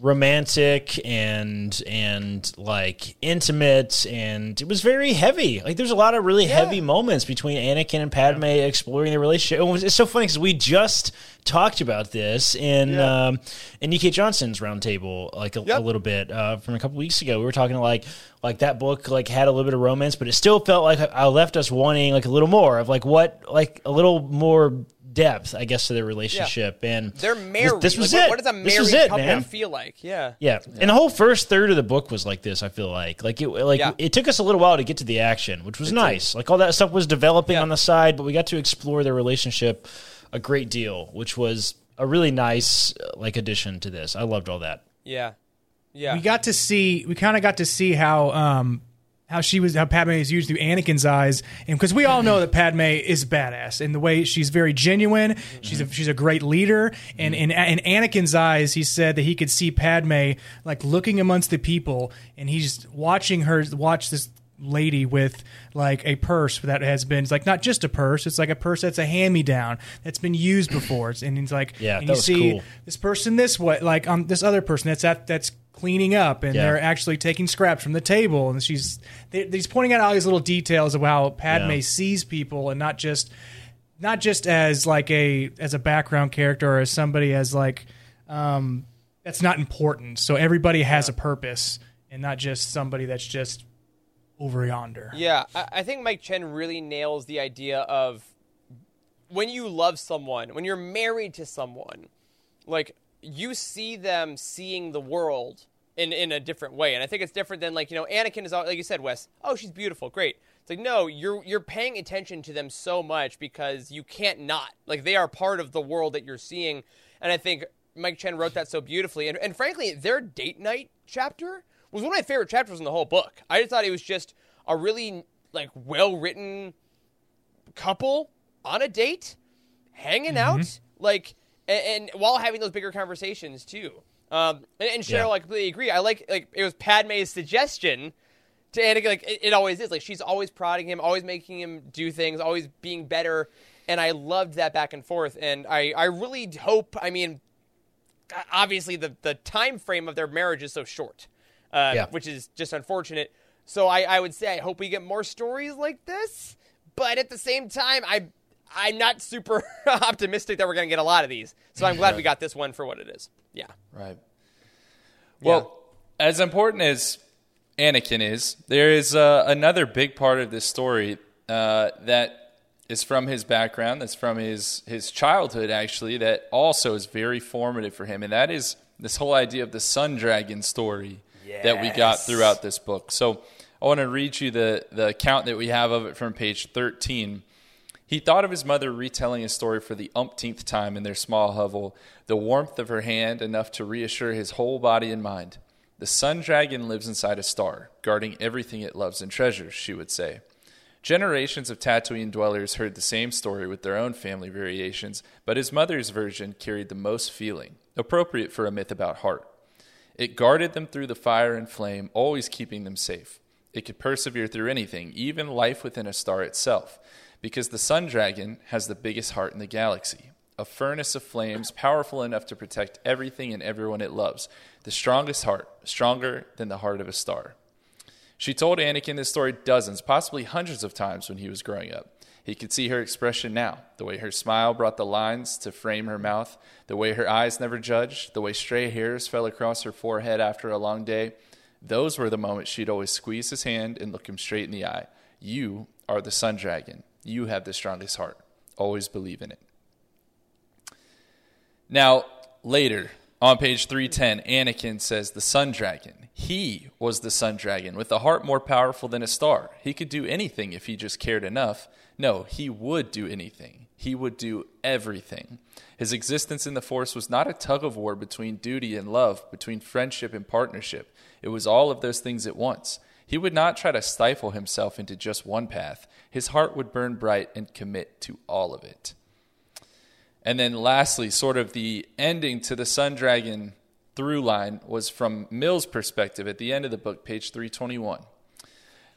Romantic and and like intimate and it was very heavy. Like there's a lot of really heavy moments between anakin and padme exploring their relationship. It was, it's so funny because we just talked about this in um in E.K. Johnston's roundtable like a, a little bit uh from a couple weeks ago. We were talking like like that book like had a little bit of romance but it still felt like i left us wanting like a little more of like what like a little more depth i guess to their relationship and They're married. this, was Like, it What, what does a this married was it, couple man. feel like? Yeah. Yeah. and the whole first third of the book was like this. I feel like, like it, like Yeah. it took us a little while to get to the action, which was nice. Like all that stuff was developing Yeah. on the side, but we got to explore their relationship a great deal, which was a really nice uh, like addition to this. I loved all that. Yeah. Yeah. we got to see we kind of got to see how um how she was how Padme is used through Anakin's eyes. And because we all know that Padme is badass in the way she's very genuine. She's a, she's a great leader. And in in Anakin's eyes he said that he could see Padme like looking amongst the people. And he's watching her watch this lady with like a purse that has been it's like not just a purse it's like a purse that's a hand me down that's been used before and he's like Yeah, and you see cool. this person this way like um this other person that's at that's cleaning up and Yeah. they're actually taking scraps from the table and she's they, he's pointing out all these little details of how Padme Yeah. sees people and not just not just as like a as a background character or as somebody as like um that's not important so everybody has a purpose and not just somebody that's just over yonder Yeah, I, I think Mike Chen really nails the idea of when you love someone, when you're married to someone, like you see them seeing the world in in a different way, and I think it's different than like you know Anakin is all- like you said, Wes. Oh, she's beautiful, great. It's like no, you're you're paying attention to them so much because you can't not. Like they are part of the world that you're seeing, and I think Mike Chen wrote that so beautifully. And, and frankly, their date night chapter was one of my favorite chapters in the whole book. I just thought it was just a really like well written couple on a date, hanging out, like, and, and while having those bigger conversations too. Um, and, and Cheryl, Yeah. I completely agree. I like like it was Padme's suggestion to Anakin. Like it, it always is. Like she's always prodding him, always making him do things, always being better. And I loved that back and forth. And I I really hope. I mean, obviously the the time frame of their marriage is so short, uh, Yeah. which is just unfortunate. So I, I would say I hope we get more stories like this, but at the same time, I I'm not super optimistic that we're going to get a lot of these. So I'm glad we got this one for what it is. Yeah. Right. Well, as important as Anakin is, there is uh, another big part of this story uh, that is from his background, that's from his his childhood, actually, that also is very formative for him, and that is this whole idea of the Sun Dragon story that we got throughout this book. So I want to read you the the account that we have of it from page thirteen. He thought of his mother retelling his story for the umpteenth time in their small hovel, the warmth of her hand enough to reassure his whole body and mind. The sun dragon lives inside a star, guarding everything it loves and treasures, she would say. Generations of Tatooine dwellers heard the same story with their own family variations, but his mother's version carried the most feeling, appropriate for a myth about heart. It guarded them through the fire and flame, always keeping them safe. It could persevere through anything, even life within a star itself, because the sun dragon has the biggest heart in the galaxy. A furnace of flames, powerful enough to protect everything and everyone it loves. The strongest heart, stronger than the heart of a star. She told Anakin this story dozens, possibly hundreds of times when he was growing up. He could see her expression now the way her smile brought the lines to frame her mouth, the way her eyes never judged, the way stray hairs fell across her forehead after a long day. Those were the moments she'd always squeeze his hand and look him straight in the eye. You are the sun dragon. You have the strongest heart. Always believe in it. Now, later, on page 310, Anakin says the sun dragon. He was the sun dragon with a heart more powerful than a star. He could do anything if he just cared enough. No, he would do anything. He would do everything. His existence in the Force was not a tug of war between duty and love, between friendship and partnership. It was all of those things at once. He would not try to stifle himself into just one path. His heart would burn bright and commit to all of it. And then, lastly, sort of the ending to the Sun Dragon through line was from Mill's perspective at the end of the book, page 321.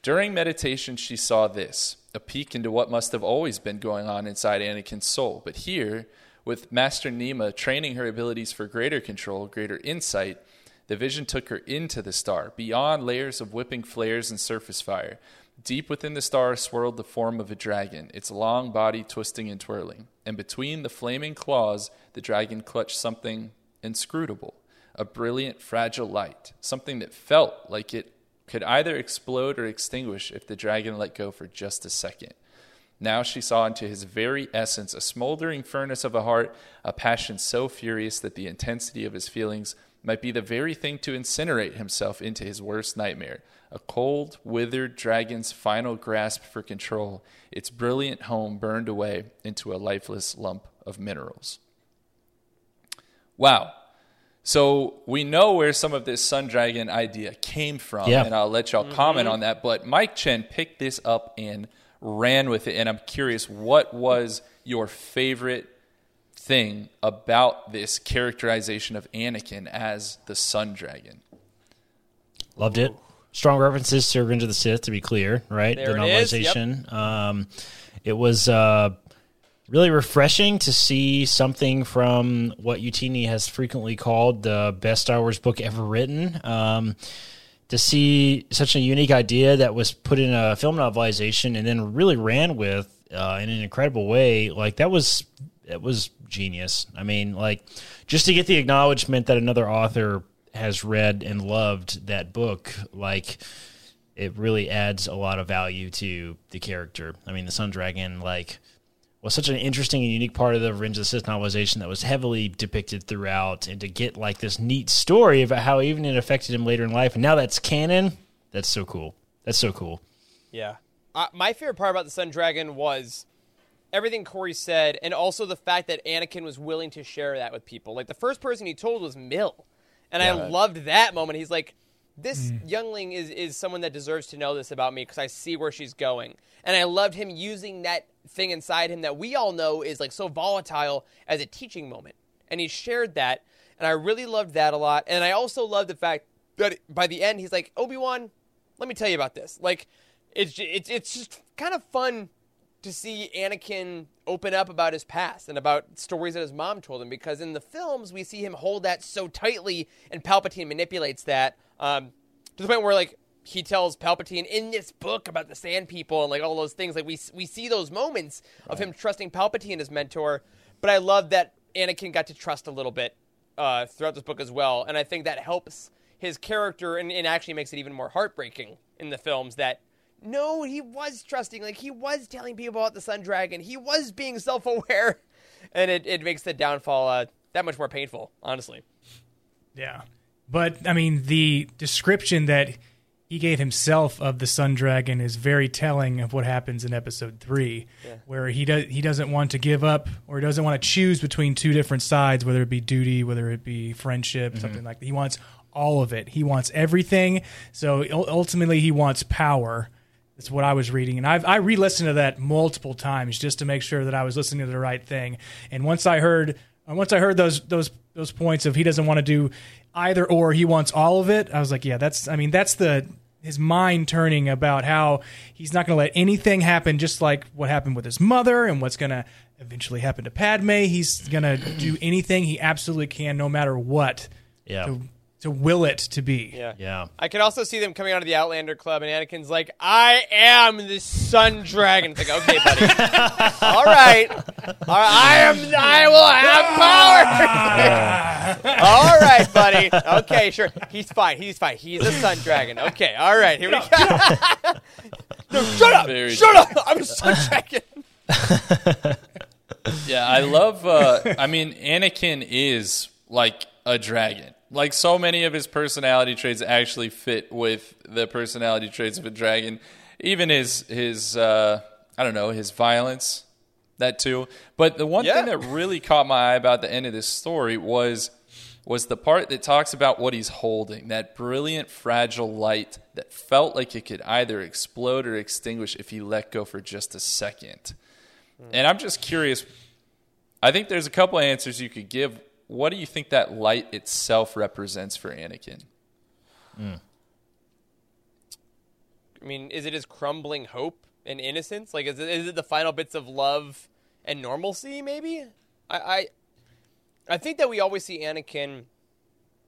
During meditation, she saw this a peek into what must have always been going on inside Anakin's soul. But here, with Master Nema training her abilities for greater control, greater insight, the vision took her into the star, beyond layers of whipping flares and surface fire. Deep within the star swirled the form of a dragon, its long body twisting and twirling. And between the flaming claws, the dragon clutched something inscrutable a brilliant, fragile light, something that felt like it could either explode or extinguish if the dragon let go for just a second. Now she saw into his very essence a smoldering furnace of a heart, a passion so furious that the intensity of his feelings might be the very thing to incinerate himself into his worst nightmare. A cold, withered dragon's final grasp for control, its brilliant home burned away into a lifeless lump of minerals. Wow. So we know where some of this sun dragon idea came from, Yeah. and I'll let y'all comment on that. But Mike Chen picked this up and ran with it, and I'm curious, what was your favorite thing about this characterization of Anakin as the sun dragon? Loved it. Strong references to Revenge of the Sith, to be clear, right? There the it is, yep. novelization. Um, it was uh, really refreshing to see something from what Youtini has frequently called the best Star Wars book ever written. Um, to see such a unique idea that was put in a film novelization and then really ran with uh, in an incredible way, like that was it was genius. I mean, like just to get the acknowledgement that another author has read and loved that book, like it really adds a lot of value to the character. I mean, the Sun Dragon, like, was such an interesting and unique part of the Revenge of the Sith novelization that was heavily depicted throughout, and to get like this neat story about how even it affected him later in life, and now that's canon. That's so cool. That's so cool. Yeah. Uh, my favorite part about the Sun Dragon was everything Corey said, and also the fact that Anakin was willing to share that with people. Like the first person he told was Mill, and I loved that moment. He's like, "This youngling is is someone that deserves to know this about me because I see where she's going." And I loved him using that thing inside him that we all know is like so volatile as a teaching moment, and he shared that, and I really loved that a lot. And I also loved the fact that by the end he's like, "Obi Wan, let me tell you about this." Like, it's it's it's just kind of fun to see Anakin open up about his past and about stories that his mom told him because in the films we see him hold that so tightly and Palpatine manipulates that um, to the point where like he tells Palpatine in this book about the Sand People and like all those things like we we see those moments of him trusting Palpatine as mentor but I love that Anakin got to trust a little bit uh, throughout this book as well and I think that helps his character and, and actually makes it even more heartbreaking in the films that no, he was trusting. Like he was telling people about the Sun Dragon. He was being self-aware, and it, it makes the downfall uh, that much more painful. Honestly, Yeah. But I mean the description that he gave himself of the Sun Dragon is very telling of what happens in Episode Three, where he does he doesn't want to give up or he doesn't want to choose between two different sides, whether it be duty, whether it be friendship, something like that. He wants all of it. He wants everything. So ultimately, he wants power. That's what I was reading, and I've I re-listened to that multiple times just to make sure that I was listening to the right thing. And once I heard, uh, once I heard those those those points of he doesn't want to do either or, he wants all of it. I was like, yeah, that's. I mean, that's the his mind turning about how he's not going to let anything happen, just like what happened with his mother and what's going to eventually happen to Padme. He's going to do anything he absolutely can, no matter what, Yeah. to to will it to be. Yeah. Yeah. I could also see them coming out of the Outlander Club, and Anakin's like, "I am the Sun Dragon." It's like, okay, buddy, all right, all right, I am, I will have power. all right, buddy. Okay, sure. He's fine. He's fine. He's a Sun Dragon. Okay, all right. Here we go. no, shut up! Very shut up! I'm a Sun Dragon. Yeah, I love. Uh, I mean, Anakin is like a dragon. Like so many of his personality traits actually fit with the personality traits of a dragon. Even his his uh, I don't know his violence, that too. But the one Yeah. thing that really caught my eye about the end of this story was was the part that talks about what he's holding that brilliant fragile light that felt like it could either explode or extinguish if he let go for just a second. And I'm just curious. I think there's a couple answers you could give. What do you think that light itself represents for Anakin? I mean, is it his crumbling hope and innocence? Like, is it, is it the final bits of love and normalcy? Maybe. I, I, I think that we always see Anakin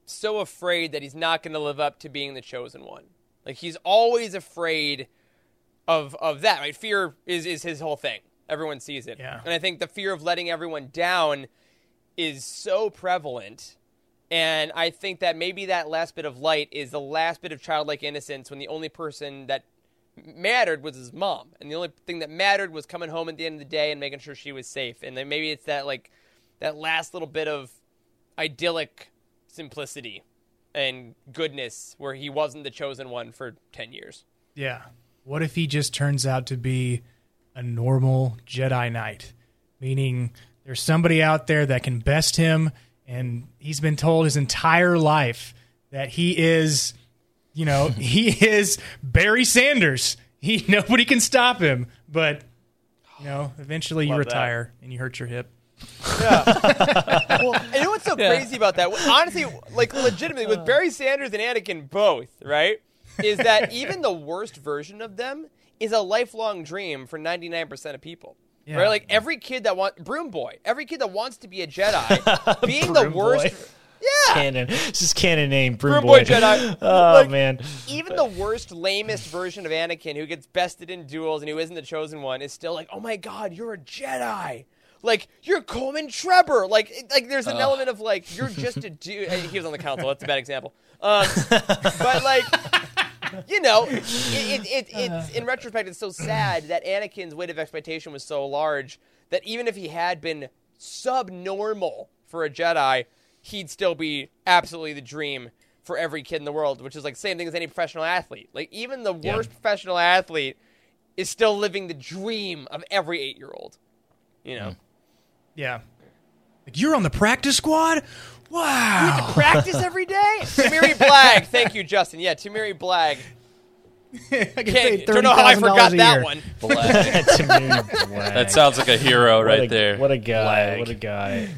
so afraid that he's not going to live up to being the chosen one. Like he's always afraid of of that. Right? Fear is is his whole thing. Everyone sees it. Yeah. And I think the fear of letting everyone down is so prevalent. And I think that maybe that last bit of light is the last bit of childlike innocence when the only person that mattered was his mom. And the only thing that mattered was coming home at the end of the day and making sure she was safe. And then maybe it's that like that last little bit of idyllic simplicity and goodness where he wasn't the chosen one for 10 years. Yeah. What if he just turns out to be a normal Jedi Knight? Meaning there's somebody out there that can best him, and he's been told his entire life that he is, you know, he is Barry Sanders. He nobody can stop him. But you know, eventually you Love that. retire and you hurt your hip. well, and you know what's so crazy about that? Honestly, like legitimately, with Barry Sanders and Anakin both, right? Is that even the worst version of them is a lifelong dream for 99% of people. Yeah. Right? Like every kid that wants Broom Boy, every kid that wants to be a Jedi, being the worst. Boy. Yeah. Canon. This is canon name. Broom, Broom Boy. Boy Jedi. Oh Like, man. even the worst, lamest version of Anakin, who gets bested in duels and who isn't the chosen one, is still like, "Oh my God, you're a Jedi! Like you're Coleman Trebor! Like, like there's an element of like you're just a dude." He was on the council. That's a bad example. Um, but like, you know, it, it, it, it's in retrospect, it's so sad that Anakin's weight of expectation was so large that even if he had been subnormal for a Jedi, he'd still be absolutely the dream for every kid in the world, which is like the same thing as any professional athlete. Like even the Yeah. worst professional athlete is still living the dream of every eight year old. You know, hmm. Yeah. Like you're on the practice squad? Wow. You have to practice every day. Tamiri Blag, thank you, Justin. Yeah, Tamiri Blag. I get Can't, don't know how I forgot that year. one. That sounds like a hero What right a- there. What a guy. Flag. What a guy.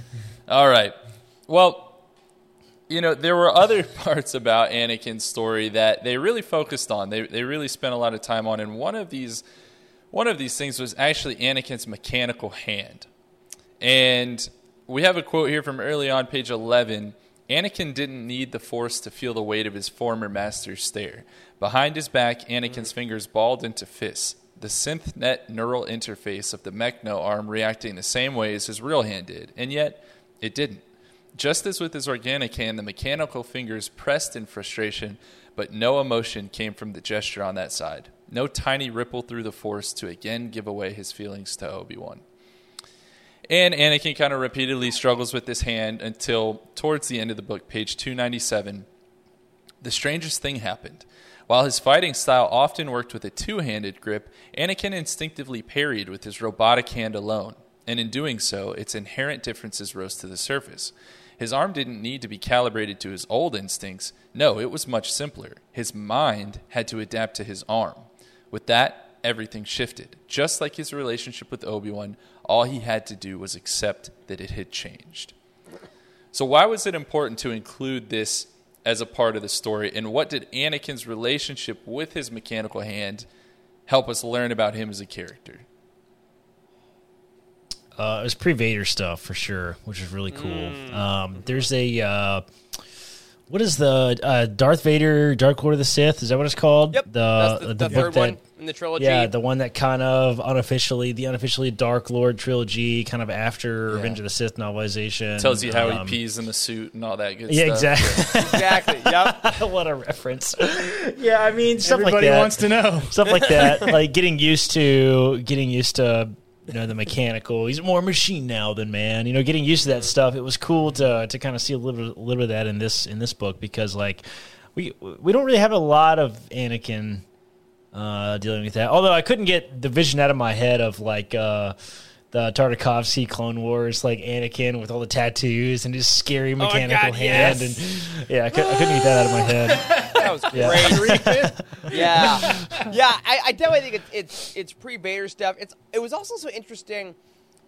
All right. Well, you know, there were other parts about Anakin's story that they really focused on. They they really spent a lot of time on, and one of these one of these things was actually Anakin's mechanical hand. And we have a quote here from early on, page 11. Anakin didn't need the Force to feel the weight of his former master's stare. Behind his back, Anakin's fingers balled into fists, the synth-net neural interface of the Mechno arm reacting the same way as his real hand did, and yet it didn't. Just as with his organic hand, the mechanical fingers pressed in frustration, but no emotion came from the gesture on that side. No tiny ripple through the force to again give away his feelings to Obi Wan. And Anakin kind of repeatedly struggles with this hand until towards the end of the book, page 297, the strangest thing happened. While his fighting style often worked with a two handed grip, Anakin instinctively parried with his robotic hand alone, and in doing so, its inherent differences rose to the surface. His arm didn't need to be calibrated to his old instincts. No, it was much simpler. His mind had to adapt to his arm. With that, everything shifted. Just like his relationship with Obi Wan, all he had to do was accept that it had changed. So, why was it important to include this as a part of the story? And what did Anakin's relationship with his mechanical hand help us learn about him as a character? Uh, it was pre Vader stuff for sure, which is really cool. Um, there's a uh, what is the uh, Darth Vader Dark Lord of the Sith? Is that what it's called? Yep. The That's the, the, book third that- one in the trilogy. Yeah, the one that kind of unofficially, the unofficially Dark Lord trilogy, kind of after Revenge of the Sith novelization. Tells you how Um, he pees in the suit and all that good stuff. Yeah, stuff. exactly. exactly. Yep. what a reference. yeah, I mean, stuff Everybody like that. wants to know. stuff like that. Like getting used to getting used to you know the mechanical. He's more machine now than man. You know, getting used to that stuff. It was cool to to kind of see a little a little bit of that in this in this book because like we we don't really have a lot of Anakin uh, dealing with that. Although I couldn't get the vision out of my head of like. Uh, the Tartakovsky Clone Wars, like Anakin with all the tattoos and his scary mechanical God, hand, yes. and yeah, I, could, I couldn't get that out of my head. That was great. yeah, yeah. I, I definitely think it's it's, it's pre Vader stuff. It's it was also so interesting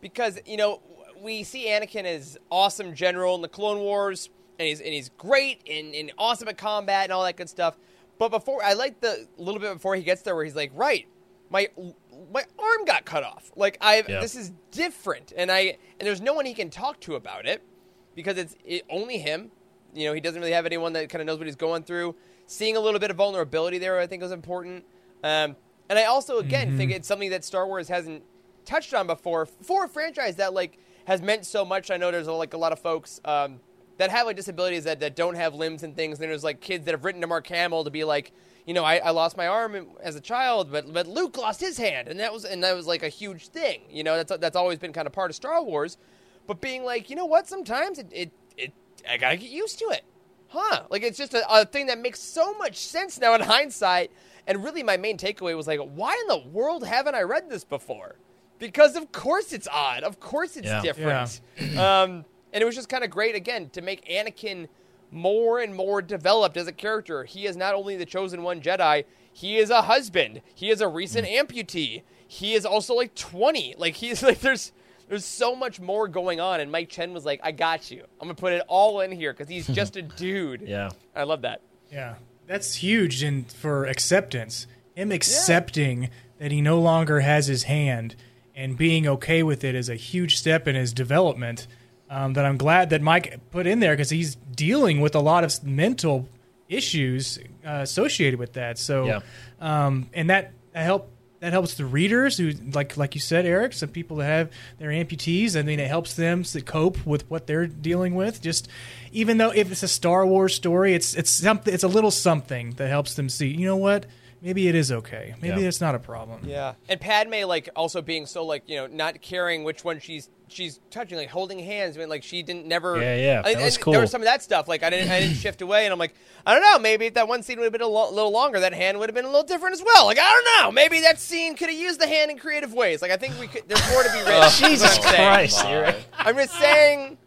because you know we see Anakin as awesome general in the Clone Wars, and he's and he's great and, and awesome at combat and all that good stuff. But before I like the little bit before he gets there where he's like, right, my my arm got cut off. Like I Yeah. this is different, and I and there's no one he can talk to about it because it's it, only him. You know, he doesn't really have anyone that kind of knows what he's going through. Seeing a little bit of vulnerability there, I think, was important. Um, and I also, again, think it's something that Star Wars hasn't touched on before for a franchise that like has meant so much. I know there's like a lot of folks um, that have like disabilities that, that don't have limbs and things. And there's like kids that have written to Mark Hamill to be like, you know, I, I lost my arm as a child, but but Luke lost his hand, and that was and that was like a huge thing. You know, that's that's always been kind of part of Star Wars. But being like, you know what, sometimes it it, it I gotta get used to it huh? Like it's just a, a thing that makes so much sense now in hindsight. And really, my main takeaway was like, why in the world haven't I read this before? Because of course it's odd. Of course it's Yeah. different. um, and it was just kind of great again to make Anakin more and more developed as a character. He is not only the chosen one Jedi, he is a husband. He is a recent mm. amputee. He is also like 20. Like he's like there's there's so much more going on and Mike Chen was like, "I got you. I'm going to put it all in here cuz he's just a dude." Yeah. I love that. Yeah, that's huge and for acceptance. Him accepting that he no longer has his hand and being okay with it is a huge step in his development. Um, that I'm glad that Mike put in there because he's dealing with a lot of mental issues uh, associated with that. So, Yeah. um, and that that help that helps the readers who like like you said, Eric. Some people that have their amputees. I mean, it helps them to cope with what they're dealing with. Just even though if it's a Star Wars story, it's it's something. It's a little something that helps them see. You know what? Maybe it is okay. Maybe Yeah. it's not a problem. Yeah. And Padme like also being so like, you know, not caring which one she's she's touching, like holding hands. I mean, like she didn't never. Yeah, yeah, I- that was and There was some of that stuff. Like I didn't I didn't shift away, and I'm like, I don't know. Maybe if that one scene would have been a lo- little longer, that hand would have been a little different as well. Like I don't know. Maybe that scene could have used the hand in creative ways. Like I think we could. There's more to be written. Oh, Jesus I'm saying. Christ, Eric. I'm just saying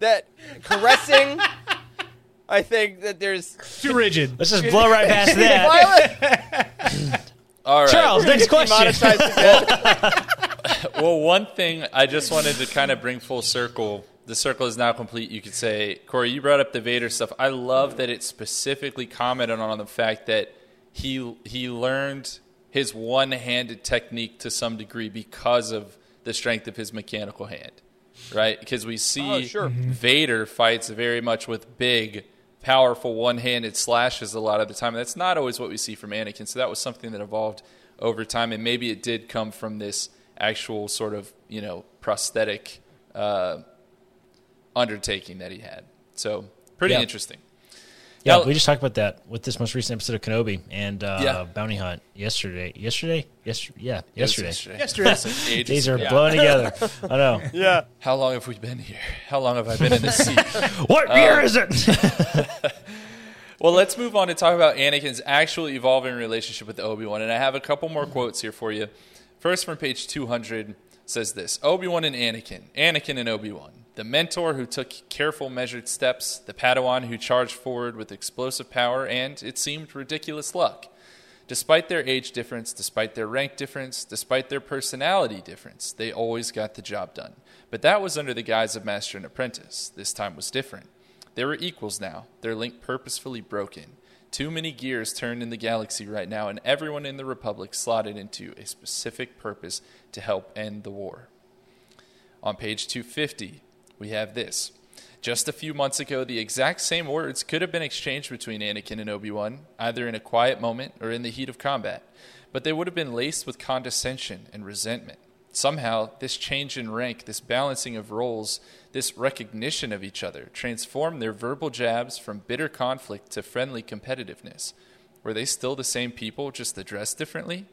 that caressing. I think that there's Too rigid. Let's just blow right past that. All right. Charles, next question. Well, one thing I just wanted to kind of bring full circle. The circle is now complete. You could say, Corey, you brought up the Vader stuff. I love that it specifically commented on the fact that he he learned his one-handed technique to some degree because of the strength of his mechanical hand, right? Because we oh, see Oh, sure. Mm-hmm. Vader fights very much with big, powerful one-handed slashes a lot of the time. That's not always what we see from Anakin. So that was something that evolved over time, and maybe it did come from this actual sort of you know prosthetic uh, undertaking that he had. So pretty Yeah. interesting. Yeah, Now- we just talked about that with this most recent episode of Kenobi and uh, Yeah. Bounty Hunt yesterday. Yesterday? Yesterday? Yeah, It was yesterday. Yesterday. Ages These are ago. blowing together. I know. yeah. How long have we been here? How long have I been in this seat? What year is it? Well, let's move on to talk about Anakin's actual evolving relationship with Obi Wan, and I have a couple more quotes here for you. First, from page 200, says this Obi Wan and Anakin, Anakin and Obi Wan, the mentor who took careful, measured steps, the Padawan who charged forward with explosive power and, it seemed, ridiculous luck. Despite their age difference, despite their rank difference, despite their personality difference, they always got the job done. But that was under the guise of master and apprentice. This time was different. They were equals now, their link purposefully broken. Too many gears turned in the galaxy right now, and everyone in the Republic slotted into a specific purpose to help end the war. On page 250, we have this. Just a few months ago, the exact same words could have been exchanged between Anakin and Obi Wan, either in a quiet moment or in the heat of combat, but they would have been laced with condescension and resentment. Somehow, this change in rank, this balancing of roles, this recognition of each other transformed their verbal jabs from bitter conflict to friendly competitiveness. Were they still the same people, just addressed differently?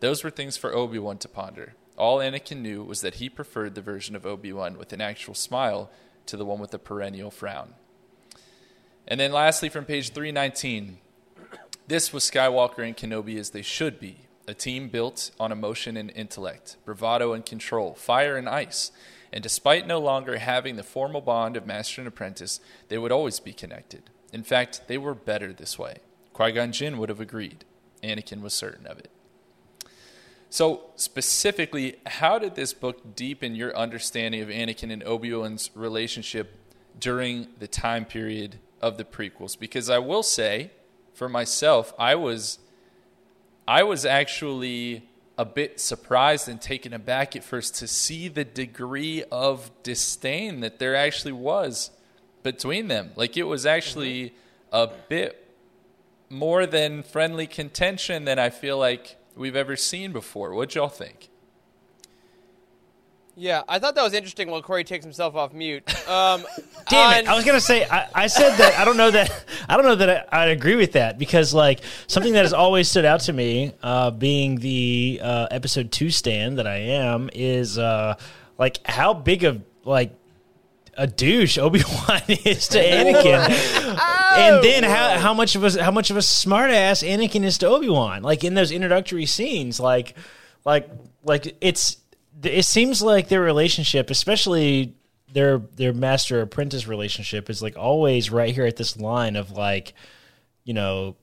Those were things for Obi Wan to ponder. All Anakin knew was that he preferred the version of Obi Wan with an actual smile to the one with the perennial frown. And then lastly, from page 319, this was Skywalker and Kenobi as they should be a team built on emotion and intellect, bravado and control, fire and ice. And despite no longer having the formal bond of master and apprentice, they would always be connected. In fact, they were better this way. Qui Gon Jinn would have agreed. Anakin was certain of it. So, specifically, how did this book deepen your understanding of Anakin and Obi Wan's relationship during the time period of the prequels? Because I will say, for myself, I was, I was actually a bit surprised and taken aback at first to see the degree of disdain that there actually was between them. Like it was actually mm-hmm. a bit more than friendly contention than I feel like we've ever seen before. What'd y'all think? Yeah, I thought that was interesting while Corey takes himself off mute. Um, Damn on- it! I was gonna say I, I said that I don't know that I don't know that I, I agree with that because like something that has always stood out to me, uh, being the uh, episode two stand that I am, is uh, like how big of like a douche Obi Wan is to Anakin, and then how how much of a how much of a smartass Anakin is to Obi Wan. Like in those introductory scenes, like like like it's it seems like their relationship, especially their their master apprentice relationship, is like always right here at this line of like, you know,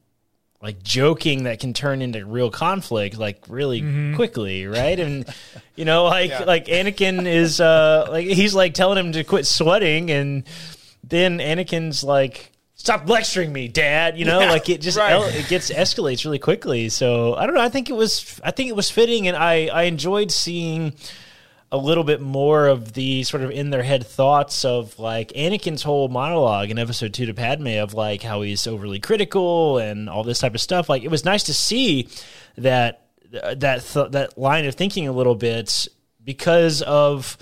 like joking that can turn into real conflict like really quickly, right? And you know, like like Anakin is uh like he's like telling him to quit sweating, and then Anakin's like. Stop lecturing me, Dad. You know, like it just right. it gets escalates really quickly. So I don't know. I think it was I think it was fitting, and I I enjoyed seeing a little bit more of the sort of in their head thoughts of like Anakin's whole monologue in episode two to Padme of like how he's overly critical and all this type of stuff. Like it was nice to see that that th- that line of thinking a little bit because of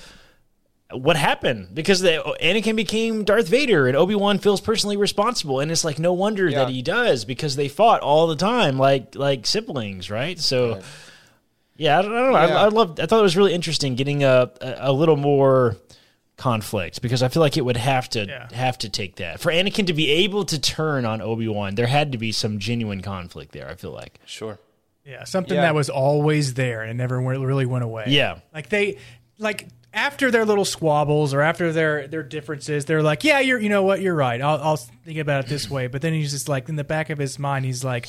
what happened because the, Anakin became Darth Vader and Obi Wan feels personally responsible and it's like no wonder Yeah. that he does because they fought all the time like like siblings right so yeah I don't, I don't know Yeah. I, I loved I thought it was really interesting getting a a, a little more conflict because I feel like it would have to Yeah. have to take that for Anakin to be able to turn on Obi Wan there had to be some genuine conflict there I feel like Sure. Yeah, something Yeah. that was always there and never really went away. Yeah. like they like after their little squabbles or after their their differences, they're like, yeah, you're you know what, you're right. I'll I'll think about it this way. But then he's just like in the back of his mind, he's like,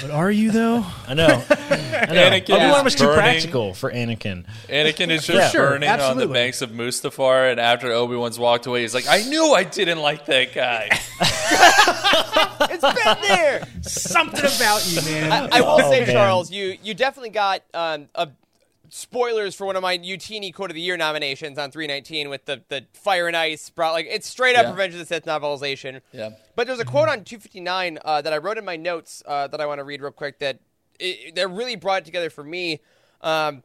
but are you though? I know I know Anakin Obi Wan was too burning- practical for Anakin Anakin is just Yeah. Sure, burning on the banks of Mustafar, and after Obi Wan's walked away, he's like, "I knew I didn't like that guy." it's been there. Something about you, man. I will Oh, say, man. Charles, you you definitely got um, a spoilers for one of my Youtini Quote of the Year nominations on 319 with the, the Fire and Ice. Brought, like it's straight up Yeah. Revenge of the Sith novelization. Yeah. But there's a quote on 259 uh, that I wrote in my notes uh, that I want to read real quick that it, that really brought it together for me. Um,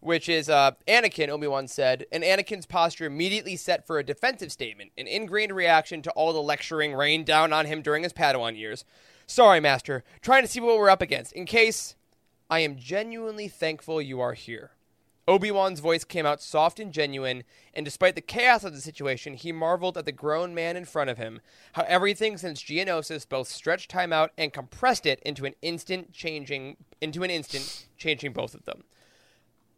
which is uh, Anakin, Obi Wan said, and Anakin's posture immediately set for a defensive statement, an ingrained reaction to all the lecturing rained down on him during his Padawan years. Sorry, Master, trying to see what we're up against. In case, I am genuinely thankful you are here. Obi Wan's voice came out soft and genuine, and despite the chaos of the situation, he marveled at the grown man in front of him, how everything since Geonosis both stretched time out and compressed it into an instant changing into an instant changing both of them.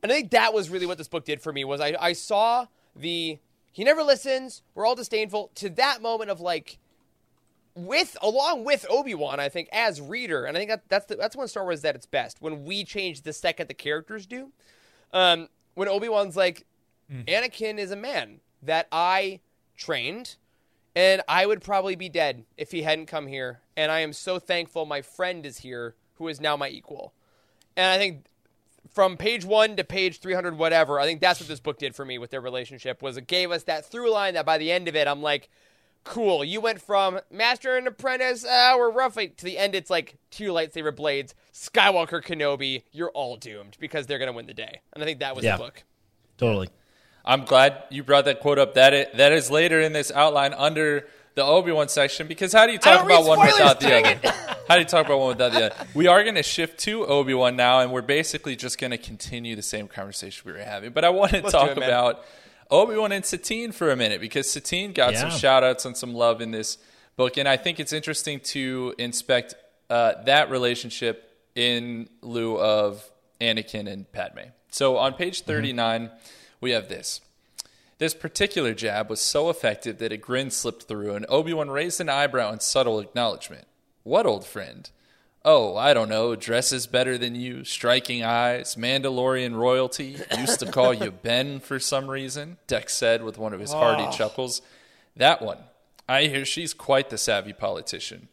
And I think that was really what this book did for me was I, I saw the he never listens, we're all disdainful, to that moment of like with along with Obi-Wan, I think, as reader, and I think that, that's the, that's when Star Wars is at its best, when we change the second the characters do. Um, when Obi-Wan's like, Anakin is a man that I trained, and I would probably be dead if he hadn't come here. And I am so thankful my friend is here, who is now my equal. And I think from page one to page 300 whatever i think that's what this book did for me with their relationship was it gave us that through line that by the end of it i'm like cool you went from master and apprentice uh, we're roughly to the end it's like two lightsaber blades skywalker kenobi you're all doomed because they're going to win the day and i think that was Yeah. the book Totally. I'm glad you brought that quote up. That is, that is later in this outline under the Obi Wan section because how do you talk about one without the other? How do you talk about one without the other? We are going to shift to Obi Wan now, and we're basically just going to continue the same conversation we were having. But I want to Let's talk it, man. about Obi Wan and Satine for a minute because Satine got some Yeah. shout outs and some love in this book, and I think it's interesting to inspect uh, that relationship in lieu of Anakin and Padme. So on page 39, we have this. This particular jab was so effective that a grin slipped through, and Obi Wan raised an eyebrow in subtle acknowledgement. What old friend? Oh, I don't know. Dresses better than you, striking eyes, Mandalorian royalty. Used to call you Ben for some reason, Dex said with one of his hearty chuckles. That one. I hear she's quite the savvy politician.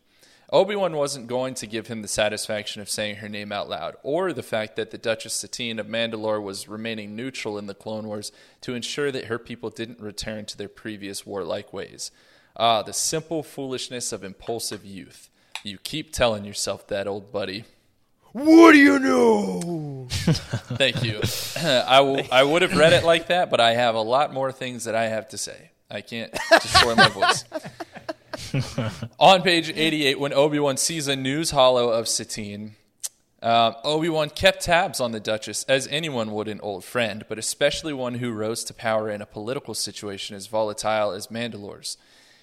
Obi Wan wasn't going to give him the satisfaction of saying her name out loud, or the fact that the Duchess Satine of Mandalore was remaining neutral in the Clone Wars to ensure that her people didn't return to their previous warlike ways. Ah, the simple foolishness of impulsive youth. You keep telling yourself that, old buddy. what do you know Thank you. I, w- I would have read it like that, but I have a lot more things that I have to say. I can't destroy my voice. On page 88, when Obi Wan sees a news holo of Satine, uh, Obi Wan kept tabs on the Duchess, as anyone would an old friend, but especially one who rose to power in a political situation as volatile as Mandalore's.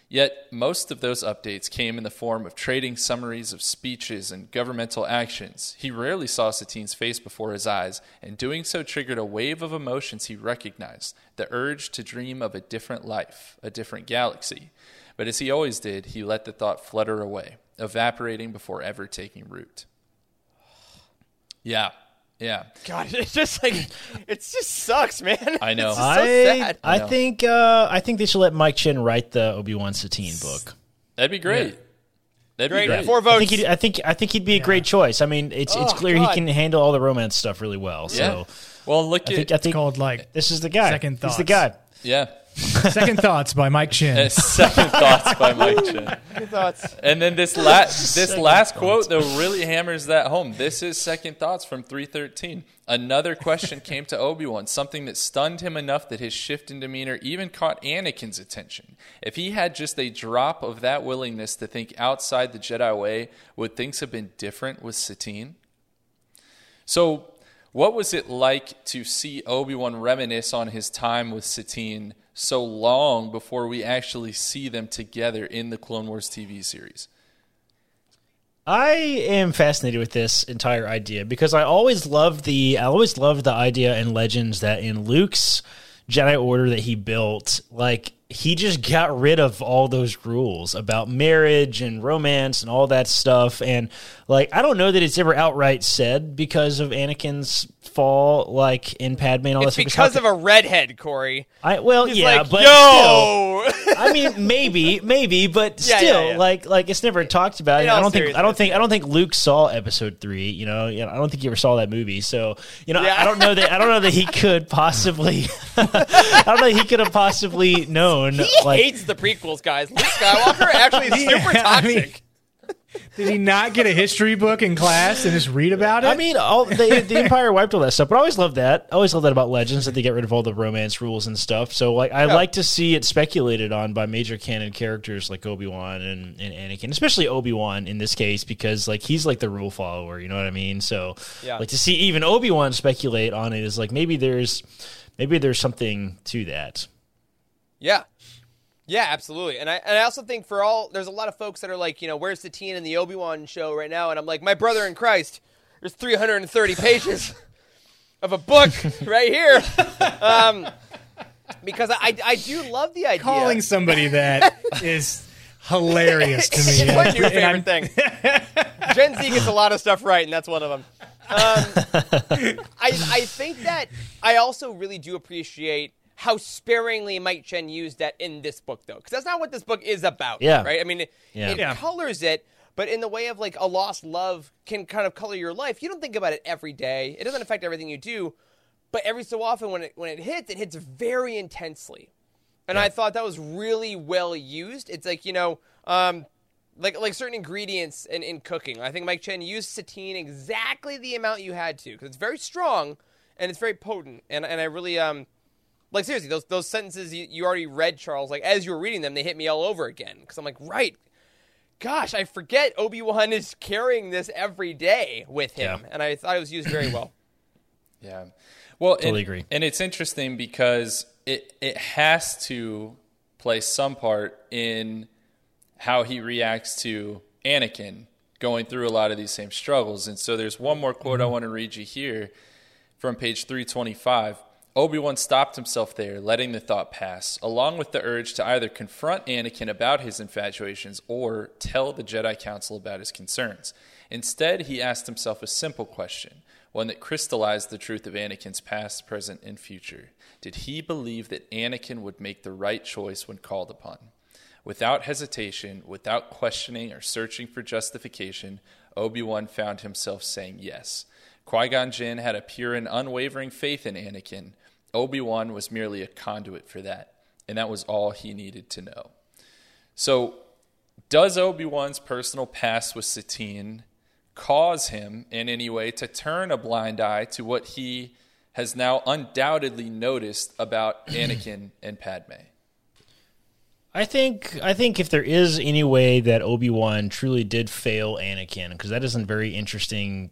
Yet, most of those updates came in the form of trading summaries of speeches and governmental actions. He rarely saw Satine's face before his eyes, and doing so triggered a wave of emotions he recognized the urge to dream of a different life, a different galaxy. But as he always did, he let the thought flutter away, evaporating before ever taking root. Yeah, yeah. god it's just like it just sucks man I know. it's just so I sad I know. think uh, I think they should let Mike Chen write the Obi Wan Satine book. That'd be great. That'd Great. be great. Four I votes. think he'd, I think I think he'd be a great choice. I mean, it's it's Oh, clear God. he can handle all the romance stuff really well. Yeah. So Well, look I at think I think called, like, this is the guy. Second He's the guy. yeah. Second Thoughts by Mike Chen. Uh, Second thoughts by Mike Chen. Good thoughts And then this last this Second last thoughts. quote though really hammers that home. This is second thoughts from 313. Another question came to Obi-Wan, something that stunned him enough that his shift in demeanor even caught Anakin's attention. If he had just a drop of that willingness to think outside the Jedi way, would things have been different with Satine? So, what was it like to see Obi-Wan reminisce on his time with Satine so long before we actually see them together in the Clone Wars TV series? I am fascinated with this entire idea because I always loved the I always loved the idea in Legends that in Luke's Jedi Order that he built, like he just got rid of all those rules about marriage and romance and all that stuff. And like I don't know that it's ever outright said because of Anakin's fall, like in Padme and all it's that. because of a redhead corey I well, He's yeah, like, but yo still, I mean, maybe, maybe, but Yeah, still, yeah, yeah. like, like it's never talked about. In I all don't think, I don't think, I don't think Luke saw Episode three. You know, you know, I don't think he ever saw that movie. So, you know, Yeah. I don't know that, I don't know that he could possibly, I don't know, that he could have possibly known. he like, hates the prequels guys luke skywalker actually is super Yeah, I mean- toxic Did he not get a history book in class and just read about it? I mean, all the, the Empire wiped all that stuff, but I always loved that. I always loved that about Legends that they get rid of all the romance rules and stuff. So, like, I like to see it speculated on by major canon characters like Obi Wan and, and Anakin, especially Obi Wan in this case because like he's like the rule follower. You know what I mean? So, Yeah. like to see even Obi Wan speculate on it is like maybe there's maybe there's something to that. Yeah. Yeah, absolutely. And I and I also think for all there's a lot of folks that are like, you know, where's Satine in the Obi Wan show right now? And I'm like, my brother in Christ, there's 330 pages of a book right here. Um, because I I do love the idea. calling somebody that is hilarious to me. What's your favorite thing? Gen Z gets a lot of stuff right, and that's one of them. Um, I, I think that I also really do appreciate how sparingly Mike Chen used that in this book, though, because that's not what this book is about. Yeah. Right? I mean, it, Yeah. it Yeah. colors it, but in the way of like a lost love can kind of color your life. You don't think about it every day. It doesn't affect everything you do, but every so often when it when it hits, it hits very intensely. And I thought that was really well used. It's like you know, um, like like certain ingredients in, in cooking. I think Mike Chen used satine exactly the amount you had to because it's very strong and it's very potent. And and I really um like seriously those those sentences you, you already read Charles like as you were reading them they hit me all over again because I'm like right. Gosh, I forget Obi Wan is carrying this every day with him, Yeah. and I thought it was used very well. Yeah. Well, Totally and, agree. And it's interesting because it it has to play some part in how he reacts to Anakin going through a lot of these same struggles. And so there's one more quote I mm-hmm. want to read you here from page 325. Obi-Wan stopped himself there, letting the thought pass, along with the urge to either confront Anakin about his infatuations or tell the Jedi Council about his concerns. Instead, he asked himself a simple question, one that crystallized the truth of Anakin's past, present, and future. Did he believe that Anakin would make the right choice when called upon? Without hesitation, without questioning or searching for justification, Obi Wan found himself saying yes. Qui Gon Jinn had a pure and unwavering faith in Anakin. Obi Wan was merely a conduit for that, and that was all he needed to know. So, does Obi Wan's personal past with Satine cause him in any way to turn a blind eye to what he has now undoubtedly noticed about Anakin and Padme? I think I think if there is any way that Obi Wan truly did fail Anakin, because that is a very interesting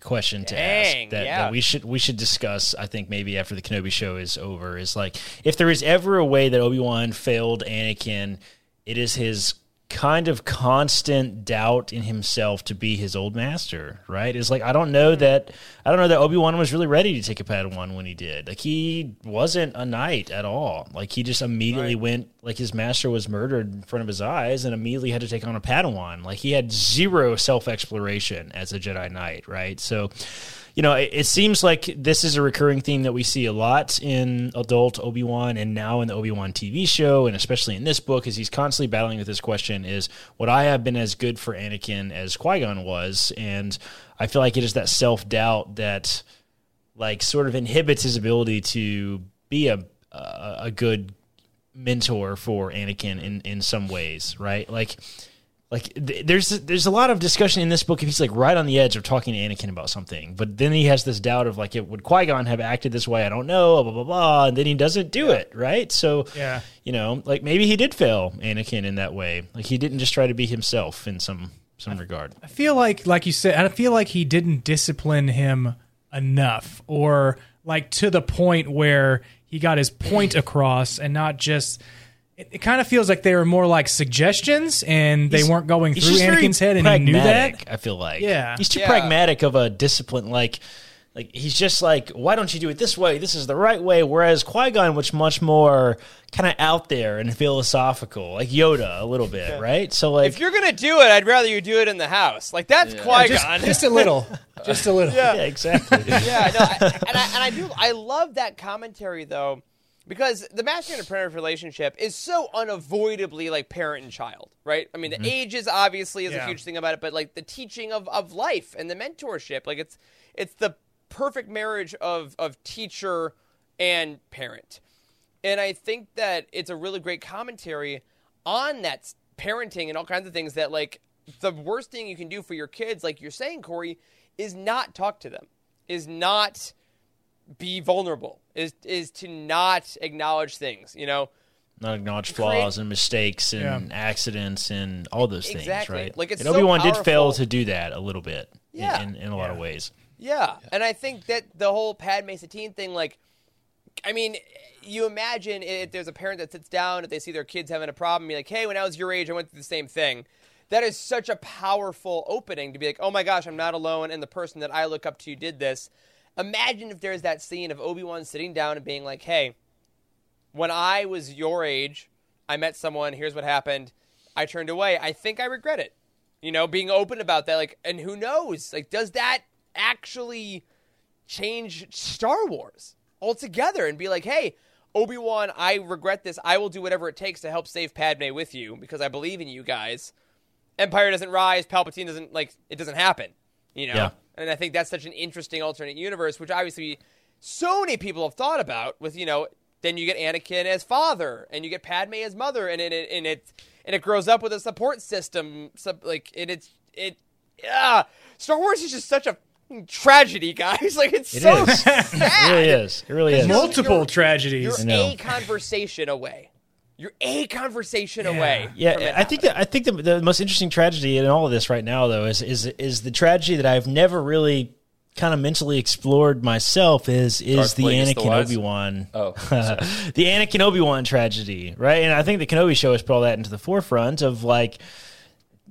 question to Dang, ask that, yeah. that we should we should discuss. I think maybe after the Kenobi show is over, is like if there is ever a way that Obi Wan failed Anakin, it is his kind of constant doubt in himself to be his old master. Right? It's like I don't know mm-hmm. that I don't know that Obi Wan was really ready to take a Padawan when he did. Like he wasn't a knight at all. Like he just immediately went like his master was murdered in front of his eyes and immediately had to take on a Padawan. Like he had zero self exploration as a Jedi Knight, right? So, you know, it, it seems like this is a recurring theme that we see a lot in adult Obi Wan and now in the Obi Wan TV show, and especially in this book, as he's constantly battling with this question: Is would I have been as good for Anakin as Qui Gon was? And I feel like it is that self doubt that like sort of inhibits his ability to be a a, a good mentor for Anakin in in some ways, right? Like like th- there's there's a lot of discussion in this book if he's like right on the edge of talking to Anakin about something, but then he has this doubt of like, it, would Qui Gon have acted this way? I don't know, blah blah blah, and then he doesn't do it, right? So Yeah. you know, like maybe he did fail Anakin in that way, like he didn't just try to be himself in some some regard. I feel like, like you said, I feel like he didn't discipline him enough, or like to the point where he got his point across, and not just. It, it kind of feels like they were more like suggestions, and they He's- weren't going he's through just very Anakin's head, and he knew that. pragmatic, I feel like. Yeah. He's too Yeah. pragmatic of a discipline. Like, like he's just like, why don't you do it this way? This is the right way. Whereas Qui Gon was much more kind of out there and philosophical, like Yoda a little bit, right? So like, if you're gonna do it, I'd rather you do it in the house. Like that's Qui Just, Gon. just a little, just a little. yeah, exactly. yeah, no, I, and I and I do I love that commentary though, because the master and apprentice relationship is so unavoidably like parent and child, right? I mean, the mm-hmm. ages obviously is a huge thing about it, but like the teaching of, of life and the mentorship, like it's it's the perfect marriage of of teacher and parent, and I think that it's a really great commentary on that parenting and all kinds of things that like the worst thing you can do for your kids, like you're saying, Corey, is not talk to them, is not be vulnerable, is is to not acknowledge things. You know, Not acknowledge flaws and mistakes and Yeah. accidents and all those things, Exactly. right? Like, it's and so Obi Wan did fail to do that a little bit. in- Yeah. in, in, a lot of ways. Yeah. And I think that the whole Padme Satine thing, like, I mean, you imagine if there's a parent that sits down, if they see their kids having a problem, be like, hey, when I was your age, I went through the same thing. That is such a powerful opening to be like, oh my gosh, I'm not alone, and the person that I look up to did this. Imagine if there's that scene of Obi Wan sitting down and being like, hey, when I was your age, I met someone, here's what happened. I turned away. I think I regret it. You know, being open about that, like, and who knows? Like, does that actually change Star Wars altogether and be like, hey, Obi Wan, I regret this. I will do whatever it takes to help save Padme with you because I believe in you guys. Empire doesn't rise, Palpatine doesn't like it doesn't happen. You know? Yeah. And I think that's such an interesting alternate universe, which obviously so many people have thought about with, you know, then you get Anakin as father and you get Padme as mother and it and it and it grows up with a support system sub, like and it's it yeah Star Wars is just such a tragedy guys like it's It so is. sad It really is. It really is. Multiple You're- tragedies. I know. you're a conversation away you're a conversation away from Yeah, I think that I think the, the most interesting tragedy in all of this right now, though, is is is the tragedy that I've never really kind of mentally explored myself. Is is Darth the Plagueis Anakin Obi Wan? Oh, the Anakin Obi Wan tragedy, right? And I think the Kenobi show has put all that into the forefront of like.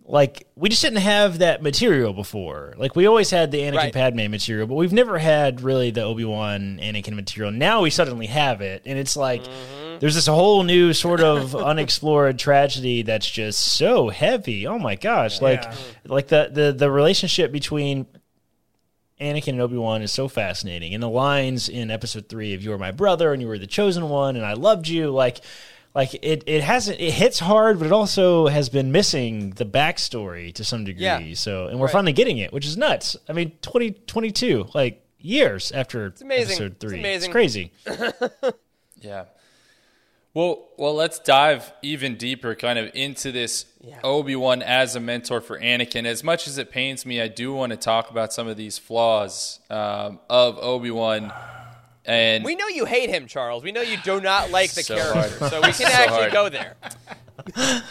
Like we just didn't have that material before. Like we always had the Anakin Right. Padme material, but we've never had really the Obi Wan Anakin material. Now we suddenly have it, and it's like Mm-hmm. there's this whole new sort of unexplored tragedy that's just so heavy. Oh my gosh! Like Yeah. like the the the relationship between Anakin and Obi Wan is so fascinating, and the lines in Episode Three of "You are my brother" and "You were the chosen one," and I loved you. Like, like it it hasn't it hits hard, but it also has been missing the backstory to some degree. Yeah. So, and we're Right. finally getting it, which is nuts. I mean, twenty twenty two, like years after amazing. Episode It's Three, amazing. crazy. Yeah. Well, well, let's dive even deeper, kind of into this Obi Wan as a mentor for Anakin. As much as it pains me, I do want to talk about some of these flaws um, of Obi Wan. And we know you hate him charles we know you do not like the So character hard. so we can So actually hard. go there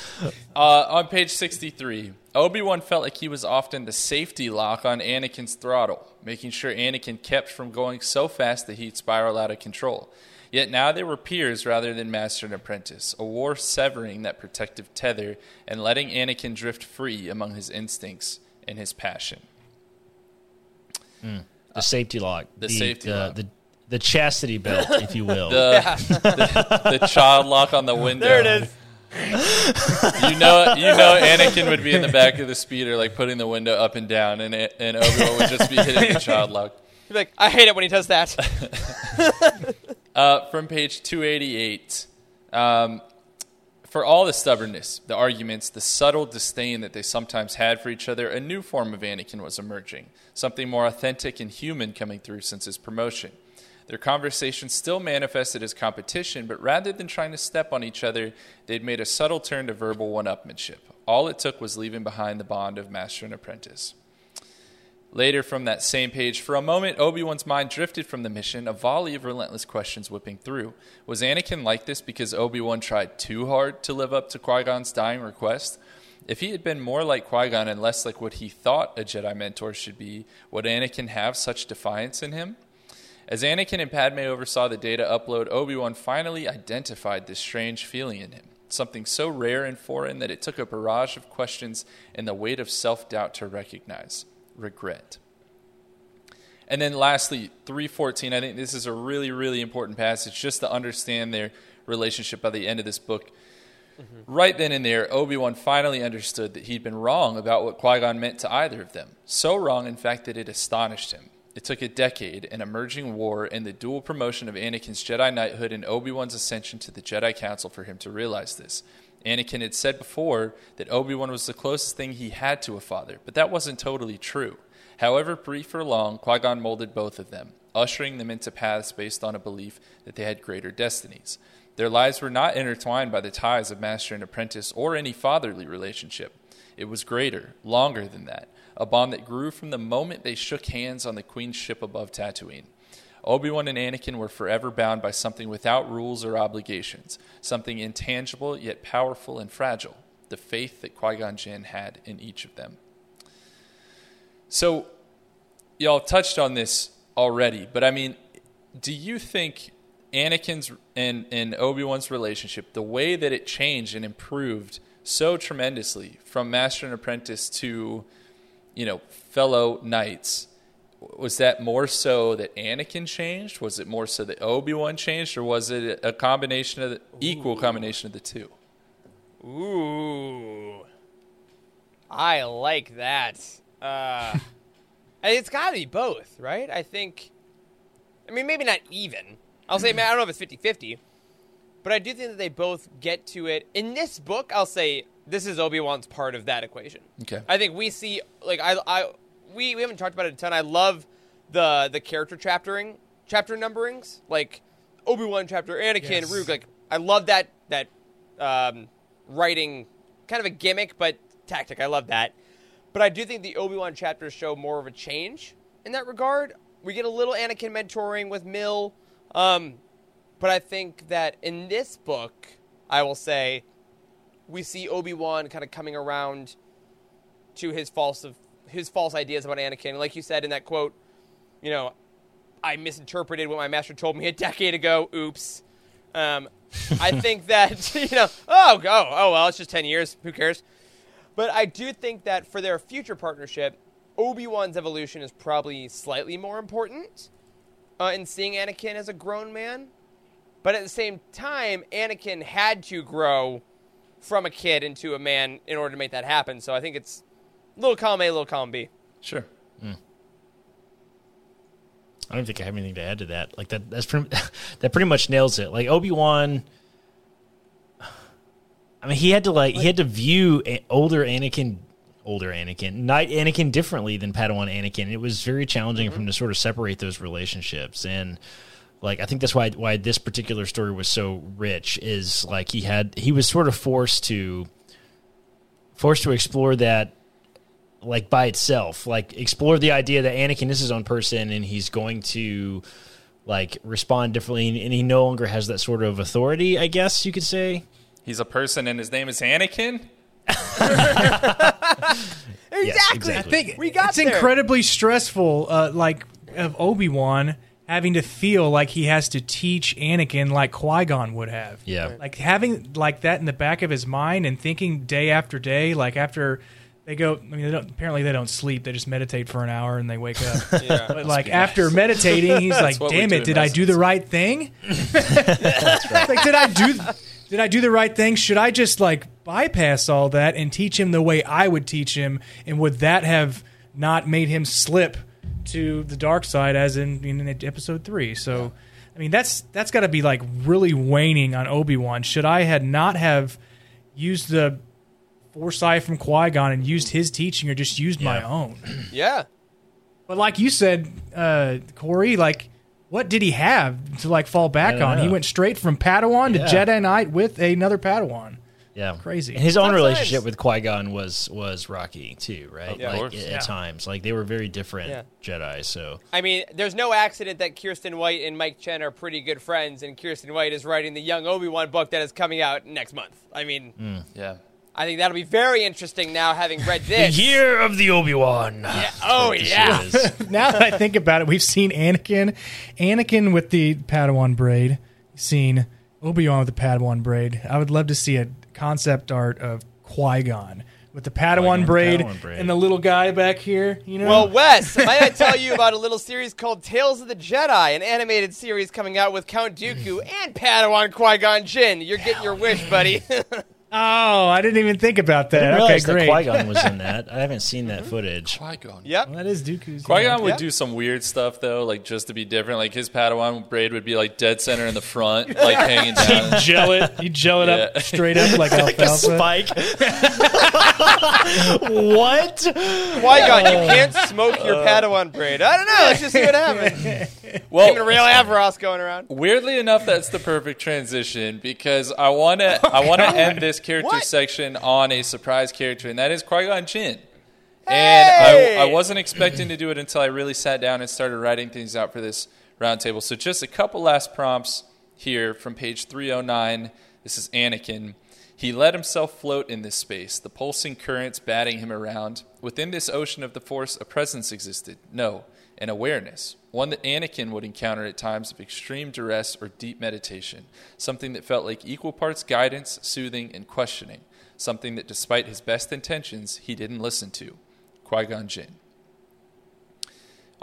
Uh, on page 63, Obi Wan felt like he was often the safety lock on Anakin's throttle, making sure Anakin kept from going so fast that he'd spiral out of control. Yet now they were peers rather than master and apprentice, a war severing that protective tether and letting Anakin drift free among his instincts and his passion. Mm. The safety lock, the safety the, lock. the the chastity belt, if you will. The, the, the child lock on the window. there it is You know, you know, Anakin would be in the back of the speeder, like putting the window up and down, and and Obi Wan would just be hitting the child lock. He'd be like i hate it when he does that Uh, from page 288. Um, for all the stubbornness, the arguments, the subtle disdain that they sometimes had for each other, a new form of Anakin was emerging, something more authentic and human coming through since his promotion. Their conversation still manifested as competition, but rather than trying to step on each other, they'd made a subtle turn to verbal one upmanship. All it took was leaving behind the bond of master and apprentice. Later, from that same page, for a moment, Obi Wan's mind drifted from the mission, a volley of relentless questions whipping through. Was Anakin like this because Obi Wan tried too hard to live up to Qui Gon's dying request? If he had been more like Qui Gon and less like what he thought a Jedi mentor should be, would Anakin have such defiance in him? As Anakin and Padme oversaw the data upload, Obi Wan finally identified this strange feeling in him. Something so rare and foreign that it took a barrage of questions and the weight of self doubt to recognize regret. And then lastly, 314, I think this is a really, really important passage just to understand their relationship by the end of this book. Mm-hmm. Right then and there, Obi Wan finally understood that he'd been wrong about what Qui Gon meant to either of them. So wrong, in fact, that it astonished him. It took a decade, an emerging war, and the dual promotion of Anakin's Jedi knighthood and Obi Wan's ascension to the Jedi Council for him to realize this. Anakin had said before that Obi Wan was the closest thing he had to a father, but that wasn't totally true. However brief or long, Qui Gon molded both of them, ushering them into paths based on a belief that they had greater destinies. Their lives were not intertwined by the ties of master and apprentice or any fatherly relationship. It was greater, longer than that, a bond that grew from the moment they shook hands on the Queen's ship above Tatooine. Obi Wan and Anakin were forever bound by something without rules or obligations, something intangible yet powerful and fragile the faith that Qui Gon Jinn had in each of them. So, y'all touched on this already, but I mean, do you think Anakin's and, and Obi Wan's relationship, the way that it changed and improved so tremendously from master and apprentice to, you know, fellow knights, was that more so that Anakin changed? Was it more so that Obi Wan changed, or was it a combination of the equal combination of the two? Ooh. I like that. Uh, it's got to be both, right? I think. I mean, maybe not even. I'll say, man, I don't know if it's 50 50, but I do think that they both get to it. In this book, I'll say this is Obi Wan's part of that equation. Okay. I think we see, like, I, I, we, we haven't talked about it a ton. I love the the character chaptering, chapter numberings, like Obi Wan chapter, Anakin, Yes. Rook. Like, I love that that um, writing, kind of a gimmick, but tactic. I love that. But I do think the Obi Wan chapters show more of a change in that regard. We get a little Anakin mentoring with Mill, um, but I think that in this book, I will say, we see Obi Wan kind of coming around to his false of his false ideas about Anakin. Like you said in that quote, you know, I misinterpreted what my master told me a decade ago. Oops. Um, I think that you know, oh, go, oh well, it's just ten years. Who cares? But I do think that for their future partnership, Obi Wan's evolution is probably slightly more important uh, in seeing Anakin as a grown man. But at the same time, Anakin had to grow from a kid into a man in order to make that happen. So I think it's little column A, little column B. Sure. Hmm. I don't think I have anything to add to that. Like that, that's pretty, that pretty much nails it. Like Obi Wan. I mean, he had to like he had to view older Anakin, older Anakin, Knight Anakin differently than Padawan Anakin. It was very challenging for mm-hmm. him to sort of separate those relationships, and like I think that's why why this particular story was so rich. Is like he had he was sort of forced to forced to explore that like by itself like explore the idea that anakin is his own person and he's going to like respond differently and he no longer has that sort of authority i guess you could say He's a person and his name is Anakin? Exactly. I think we got it's there. incredibly stressful, uh, like of Obi Wan having to feel like he has to teach Anakin like Qui Gon would have. Yeah. like having like that in the back of his mind and thinking day after day, like after they go. I mean, they don't, apparently they don't sleep; they just meditate for an hour and they wake up. Yeah. But like after meditating, he's like, what "Damn it! Did I do the right thing? like, did I do? Did I do the right thing? Should I just like bypass all that and teach him the way I would teach him? And would that have not made him slip to the dark side, as in, in episode three? So, I mean, that's that's got to be like really waning on Obi Wan. Should I had not have used the foresight from Qui Gon and used his teaching, or just used my own? Yeah. But like you said, uh, Corey, like what did he have to like fall back don't on? He know. went straight from Padawan to Jedi Knight with another Padawan. yeah Crazy. and his own Sometimes- relationship with qui-gon was was rocky too right Yeah. Of like course. at, at Yeah. times like they were very different Yeah. jedi so I mean, there's no accident that Kiersten White and Mike Chen are pretty good friends, and Kiersten White is writing the Young Obi Wan book that is coming out next month. I mean, Yeah. I think that'll be very interesting now, having read this. the this. year of the obi-wan Yeah. Oh yeah. now that I think about it, we've seen Anakin, Anakin with the Padawan braid, seen Obi Wan with the Padawan braid. I would love to see a concept art of Qui Gon with the Padawan Qui-Gon braid, Padawan braid. and the little guy back here. You know, Well, Wes, might I tell you about a little series called Tales of the Jedi, an animated series coming out with Count Dooku and Padawan Qui Gon Jinn. You're getting your wish, buddy. oh, I didn't even think about I didn't that. Okay, realize that great. Qui-Gon was in that. I haven't seen that footage. Qui-Gon. yep. Well, that is Dooku's. Qui Gon would Yeah. do some weird stuff though, like just to be different. Like his Padawan braid would be like dead center in the front, like hanging down. gel it. You gel it up straight up like a Spike. what? Qui Gon, you oh. can't smoke your uh. Padawan braid. I don't know. Let's just see what happens. Well, Even a real Averos going around. Weirdly enough, that's the perfect transition because I want to I want to end this character What? section on a surprise character, and that is Qui Gon Jinn. Hey! And I, I wasn't expecting to do it until I really sat down and started writing things out for this roundtable. So just a couple last prompts here from page 309. This is Anakin. He let himself float in this space, the pulsing currents batting him around. Within this ocean of the Force, a presence existed. No, an awareness. One that Anakin would encounter at times of extreme duress or deep meditation. Something that felt like equal parts guidance, soothing, and questioning. Something that, despite his best intentions, he didn't listen to. Qui Gon Jinn.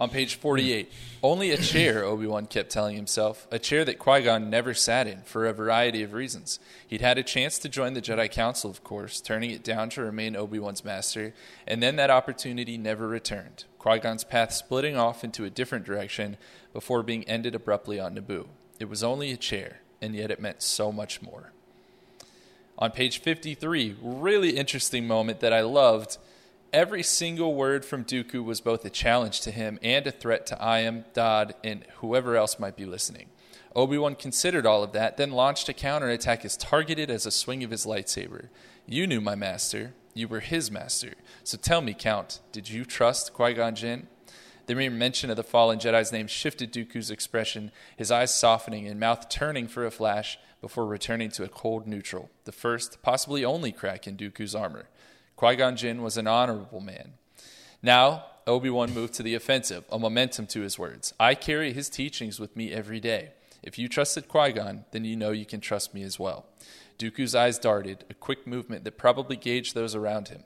On page 48, only a chair, Obi Wan kept telling himself, a chair that Qui Gon never sat in for a variety of reasons. He'd had a chance to join the Jedi Council, of course, turning it down to remain Obi Wan's master, and then that opportunity never returned. Qui Gon's path splitting off into a different direction before being ended abruptly on Naboo. It was only a chair, and yet it meant so much more. On page 53, really interesting moment that I loved. Every single word from Dooku was both a challenge to him and a threat to Iam, Dodd, and whoever else might be listening. Obi Wan considered all of that, then launched a counterattack as targeted as a swing of his lightsaber. You knew my master. You were his master. So tell me, Count, did you trust Qui Gon Jinn? The mere mention of the fallen Jedi's name shifted Dooku's expression, his eyes softening and mouth turning for a flash before returning to a cold neutral, the first, possibly only crack in Dooku's armor. Qui Gon Jinn was an honorable man. Now, Obi Wan moved to the offensive, a momentum to his words. I carry his teachings with me every day. If you trusted Qui Gon, then you know you can trust me as well. Dooku's eyes darted, a quick movement that probably gauged those around him.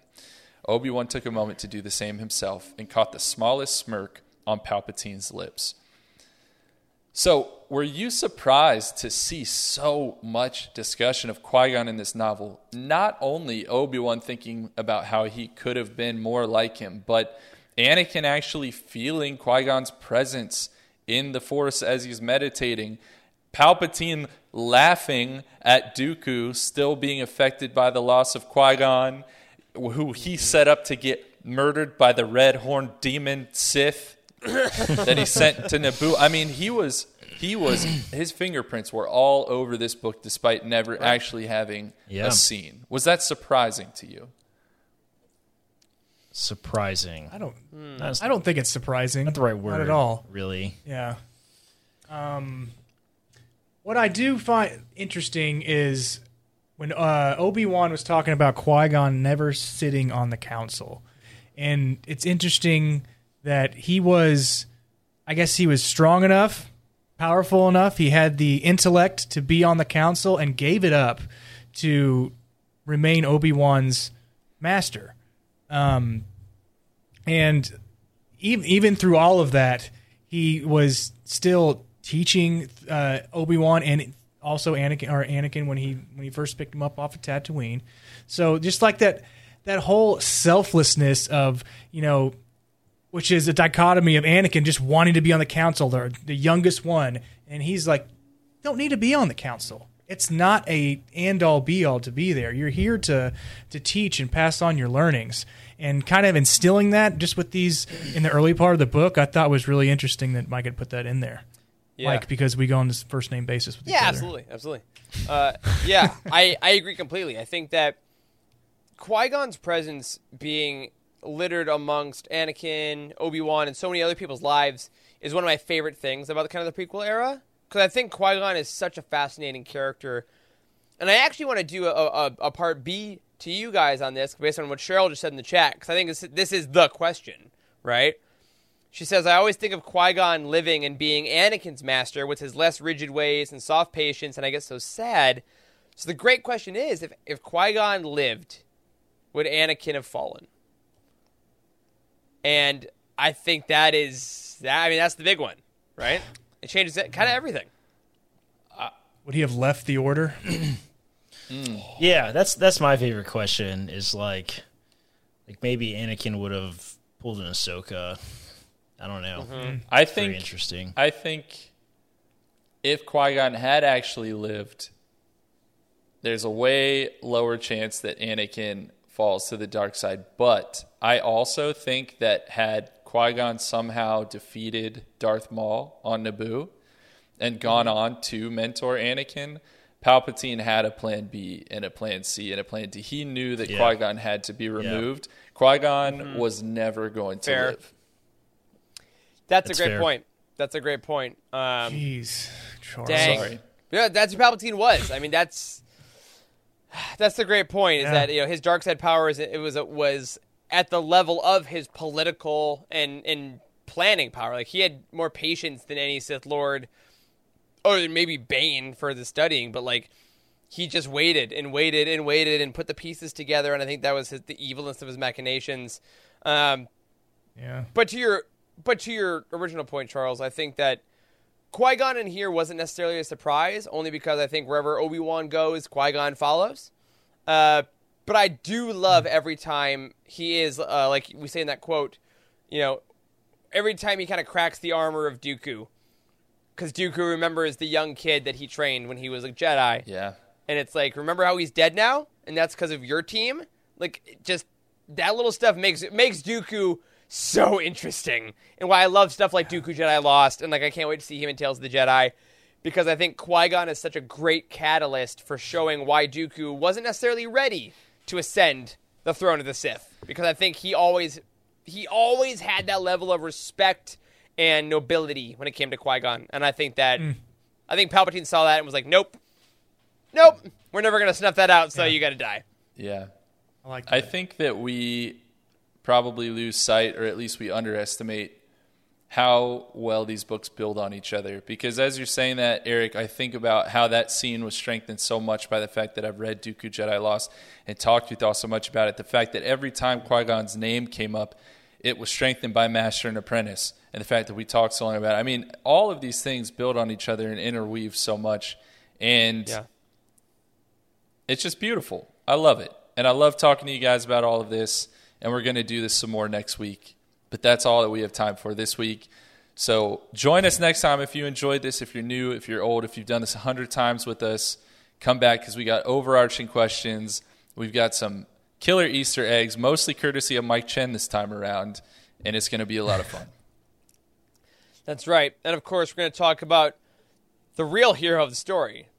Obi Wan took a moment to do the same himself and caught the smallest smirk on Palpatine's lips. So, were you surprised to see so much discussion of Qui Gon in this novel? Not only Obi Wan thinking about how he could have been more like him, but Anakin actually feeling Qui Gon's presence in the Force as he's meditating. Palpatine laughing at Dooku still being affected by the loss of Qui Gon, who he set up to get murdered by the red horned demon Sith that he sent to Naboo. I mean, he was he was his fingerprints were all over this book despite never actually having Yeah. a scene. Was that surprising to you? Surprising. I don't. That's I don't think it's surprising. not the right word Not at all. Really. Yeah. Um, what I do find interesting is when uh, Obi Wan was talking about Qui Gon never sitting on the council, and it's interesting that he was, I guess he was strong enough, powerful enough. He had the intellect to be on the council and gave it up to remain Obi Wan's master. Um, and even even through all of that, he was still teaching uh, Obi Wan and also Anakin or Anakin when he when he first picked him up off of Tatooine. So just like that that whole selflessness of you know, which is a dichotomy of Anakin just wanting to be on the council, the the youngest one, and he's like, don't need to be on the council. It's not a end all be all to be there. You're here to to teach and pass on your learnings. And kind of instilling that just with these in the early part of the book, I thought was really interesting that Mike had put that in there. Yeah. Like because we go on this first name basis with each Yeah, other. absolutely, absolutely. Uh, yeah, I, I agree completely. I think that Qui Gon's presence being littered amongst Anakin, Obi Wan, and so many other people's lives is one of my favorite things about the kind of the prequel era. Because I think Qui Gon is such a fascinating character, and I actually want to do a, a, a part B to you guys on this based on what Cheryl just said in the chat. Because I think this, this is the question, right? She says, I always think of Qui Gon living and being Anakin's master with his less rigid ways and soft patience, and I get so sad. So the great question is if, if Qui Gon lived, would Anakin have fallen? And I think that is, that, I mean, that's the big one, right? It changes kind of everything. Uh, would he have left the order? Yeah, that's that's my favorite question. Is like, like maybe Anakin would have pulled an Ahsoka. I don't know. Mm-hmm. I Very think interesting. I think if Qui Gon had actually lived, there's a way lower chance that Anakin falls to the dark side. But I also think that had Qui Gon somehow defeated Darth Maul on Naboo and gone on to mentor Anakin, Palpatine had a plan B and a plan C and a plan D. He knew that Yeah. Qui Gon had to be removed. Qui Gon was never going to Fair. live. That's, That's a great fair. point. That's a great point. Um, Jeez, Charles. Dang. Sorry. Yeah, that's who Palpatine was. I mean, that's that's the great point. Is Yeah. that you know his dark side power is it was it was at the level of his political and and planning power. Like he had more patience than any Sith Lord, or maybe Bane for the studying. But like he just waited and waited and waited and put the pieces together. And I think that was his, the evilness of his machinations. Um, Yeah. but to your but to your original point, Charles, I think that Qui Gon in here wasn't necessarily a surprise, only because I think wherever Obi Wan goes, Qui Gon follows. Uh, but I do love every time he is uh, like we say in that quote, you know, every time he kind of cracks the armor of Dooku, because Dooku remembers the young kid that he trained when he was a Jedi Yeah. and it's like remember how he's dead now and that's because of your team like just that little stuff makes it makes dooku so interesting and why i love stuff like dooku jedi lost and like i can't wait to see him in tales of the jedi because i think qui-gon is such a great catalyst for showing why dooku wasn't necessarily ready to ascend the throne of the sith because i think he always he always had that level of respect and nobility when it came to qui-gon and i think that hmm. i think palpatine saw that and was like nope nope, we're never gonna snuff that out. So you got to die. Yeah. I like. that. I think that we probably lose sight, or at least we underestimate how well these books build on each other. Because as you're saying that, Eric, I think about how that scene was strengthened so much by the fact that I've read Dooku Jedi Lost and talked with y'all so much about it. The fact that every time Qui Gon's name came up, it was strengthened by Master and Apprentice. And the fact that we talked so long about it. I mean, all of these things build on each other and interweave so much. And it's just beautiful. I love it. And I love talking to you guys about all of this. And we're going to do this some more next week. But that's all that we have time for this week. So join us next time if you enjoyed this, if you're new, if you're old, if you've done this a hundred times with us. Come back because we got overarching questions. We've got some killer Easter eggs, mostly courtesy of Mike Chen this time around. And it's going to be a lot of fun. That's right. And of course, we're going to talk about the real hero of the story,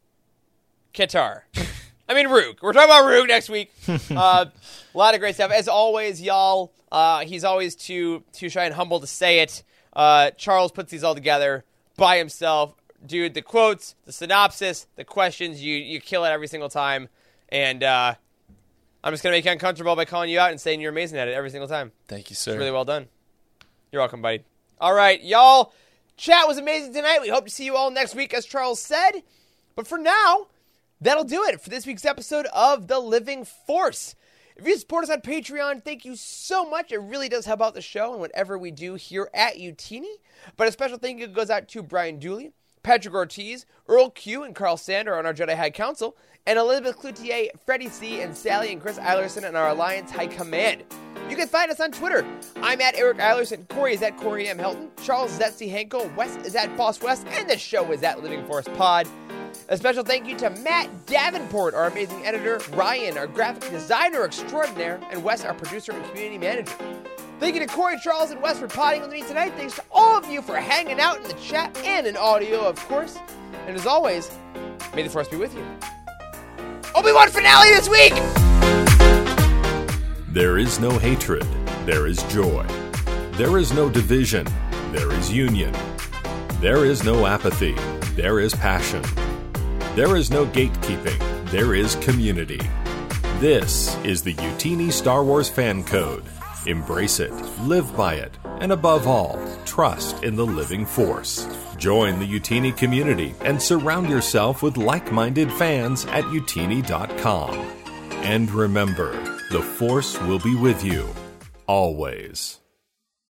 Kitar. I mean, Rook. We're talking about Rook next week. Uh, a lot of great stuff. As always, y'all, uh, he's always too too shy and humble to say it. Uh, Charles puts these all together by himself. Dude, the quotes, the synopsis, the questions, you, you kill it every single time. And uh, I'm just going to make you uncomfortable by calling you out and saying you're amazing at it every single time. Thank you, sir. Really well done. You're welcome, buddy. All right, y'all. Chat was amazing tonight. We hope to see you all next week, as Charles said. But for now, that'll do it for this week's episode of The Living Force. If you support us on Patreon, thank you so much. It really does help out the show and whatever we do here at Youtini. But a special thank you goes out to Brian Dooley, Patrick Ortiz, Earl Q, and Carl Sander on our Jedi High Council, and Elizabeth Cloutier, Freddie C, and Sally and Chris Eilerson on our Alliance High Command. You can find us on Twitter. I'm at Eric Eilerson, Corey is at Corey M. Helton, Charles is at C. Hankel, Wes is at Boss West, and the show is at Living Force Pod. A special thank you to Matt Davenport, our amazing editor, Ryan, our graphic designer extraordinaire, and Wes, our producer and community manager. Thank you to Corey, Charles, and Wes for potting with me tonight. Thanks to all of you for hanging out in the chat and in audio, of course. And as always, may the force be with you. Obi-Wan finale this week! There is no hatred, there is joy. There is no division, there is union. There is no apathy, there is passion. There is no gatekeeping, there is community. This is the Youtini Star Wars Fan Code. Embrace it, live by it, and above all, trust in the living force. Join the Youtini community and surround yourself with like minded fans at youtini.com. And remember, the Force will be with you always.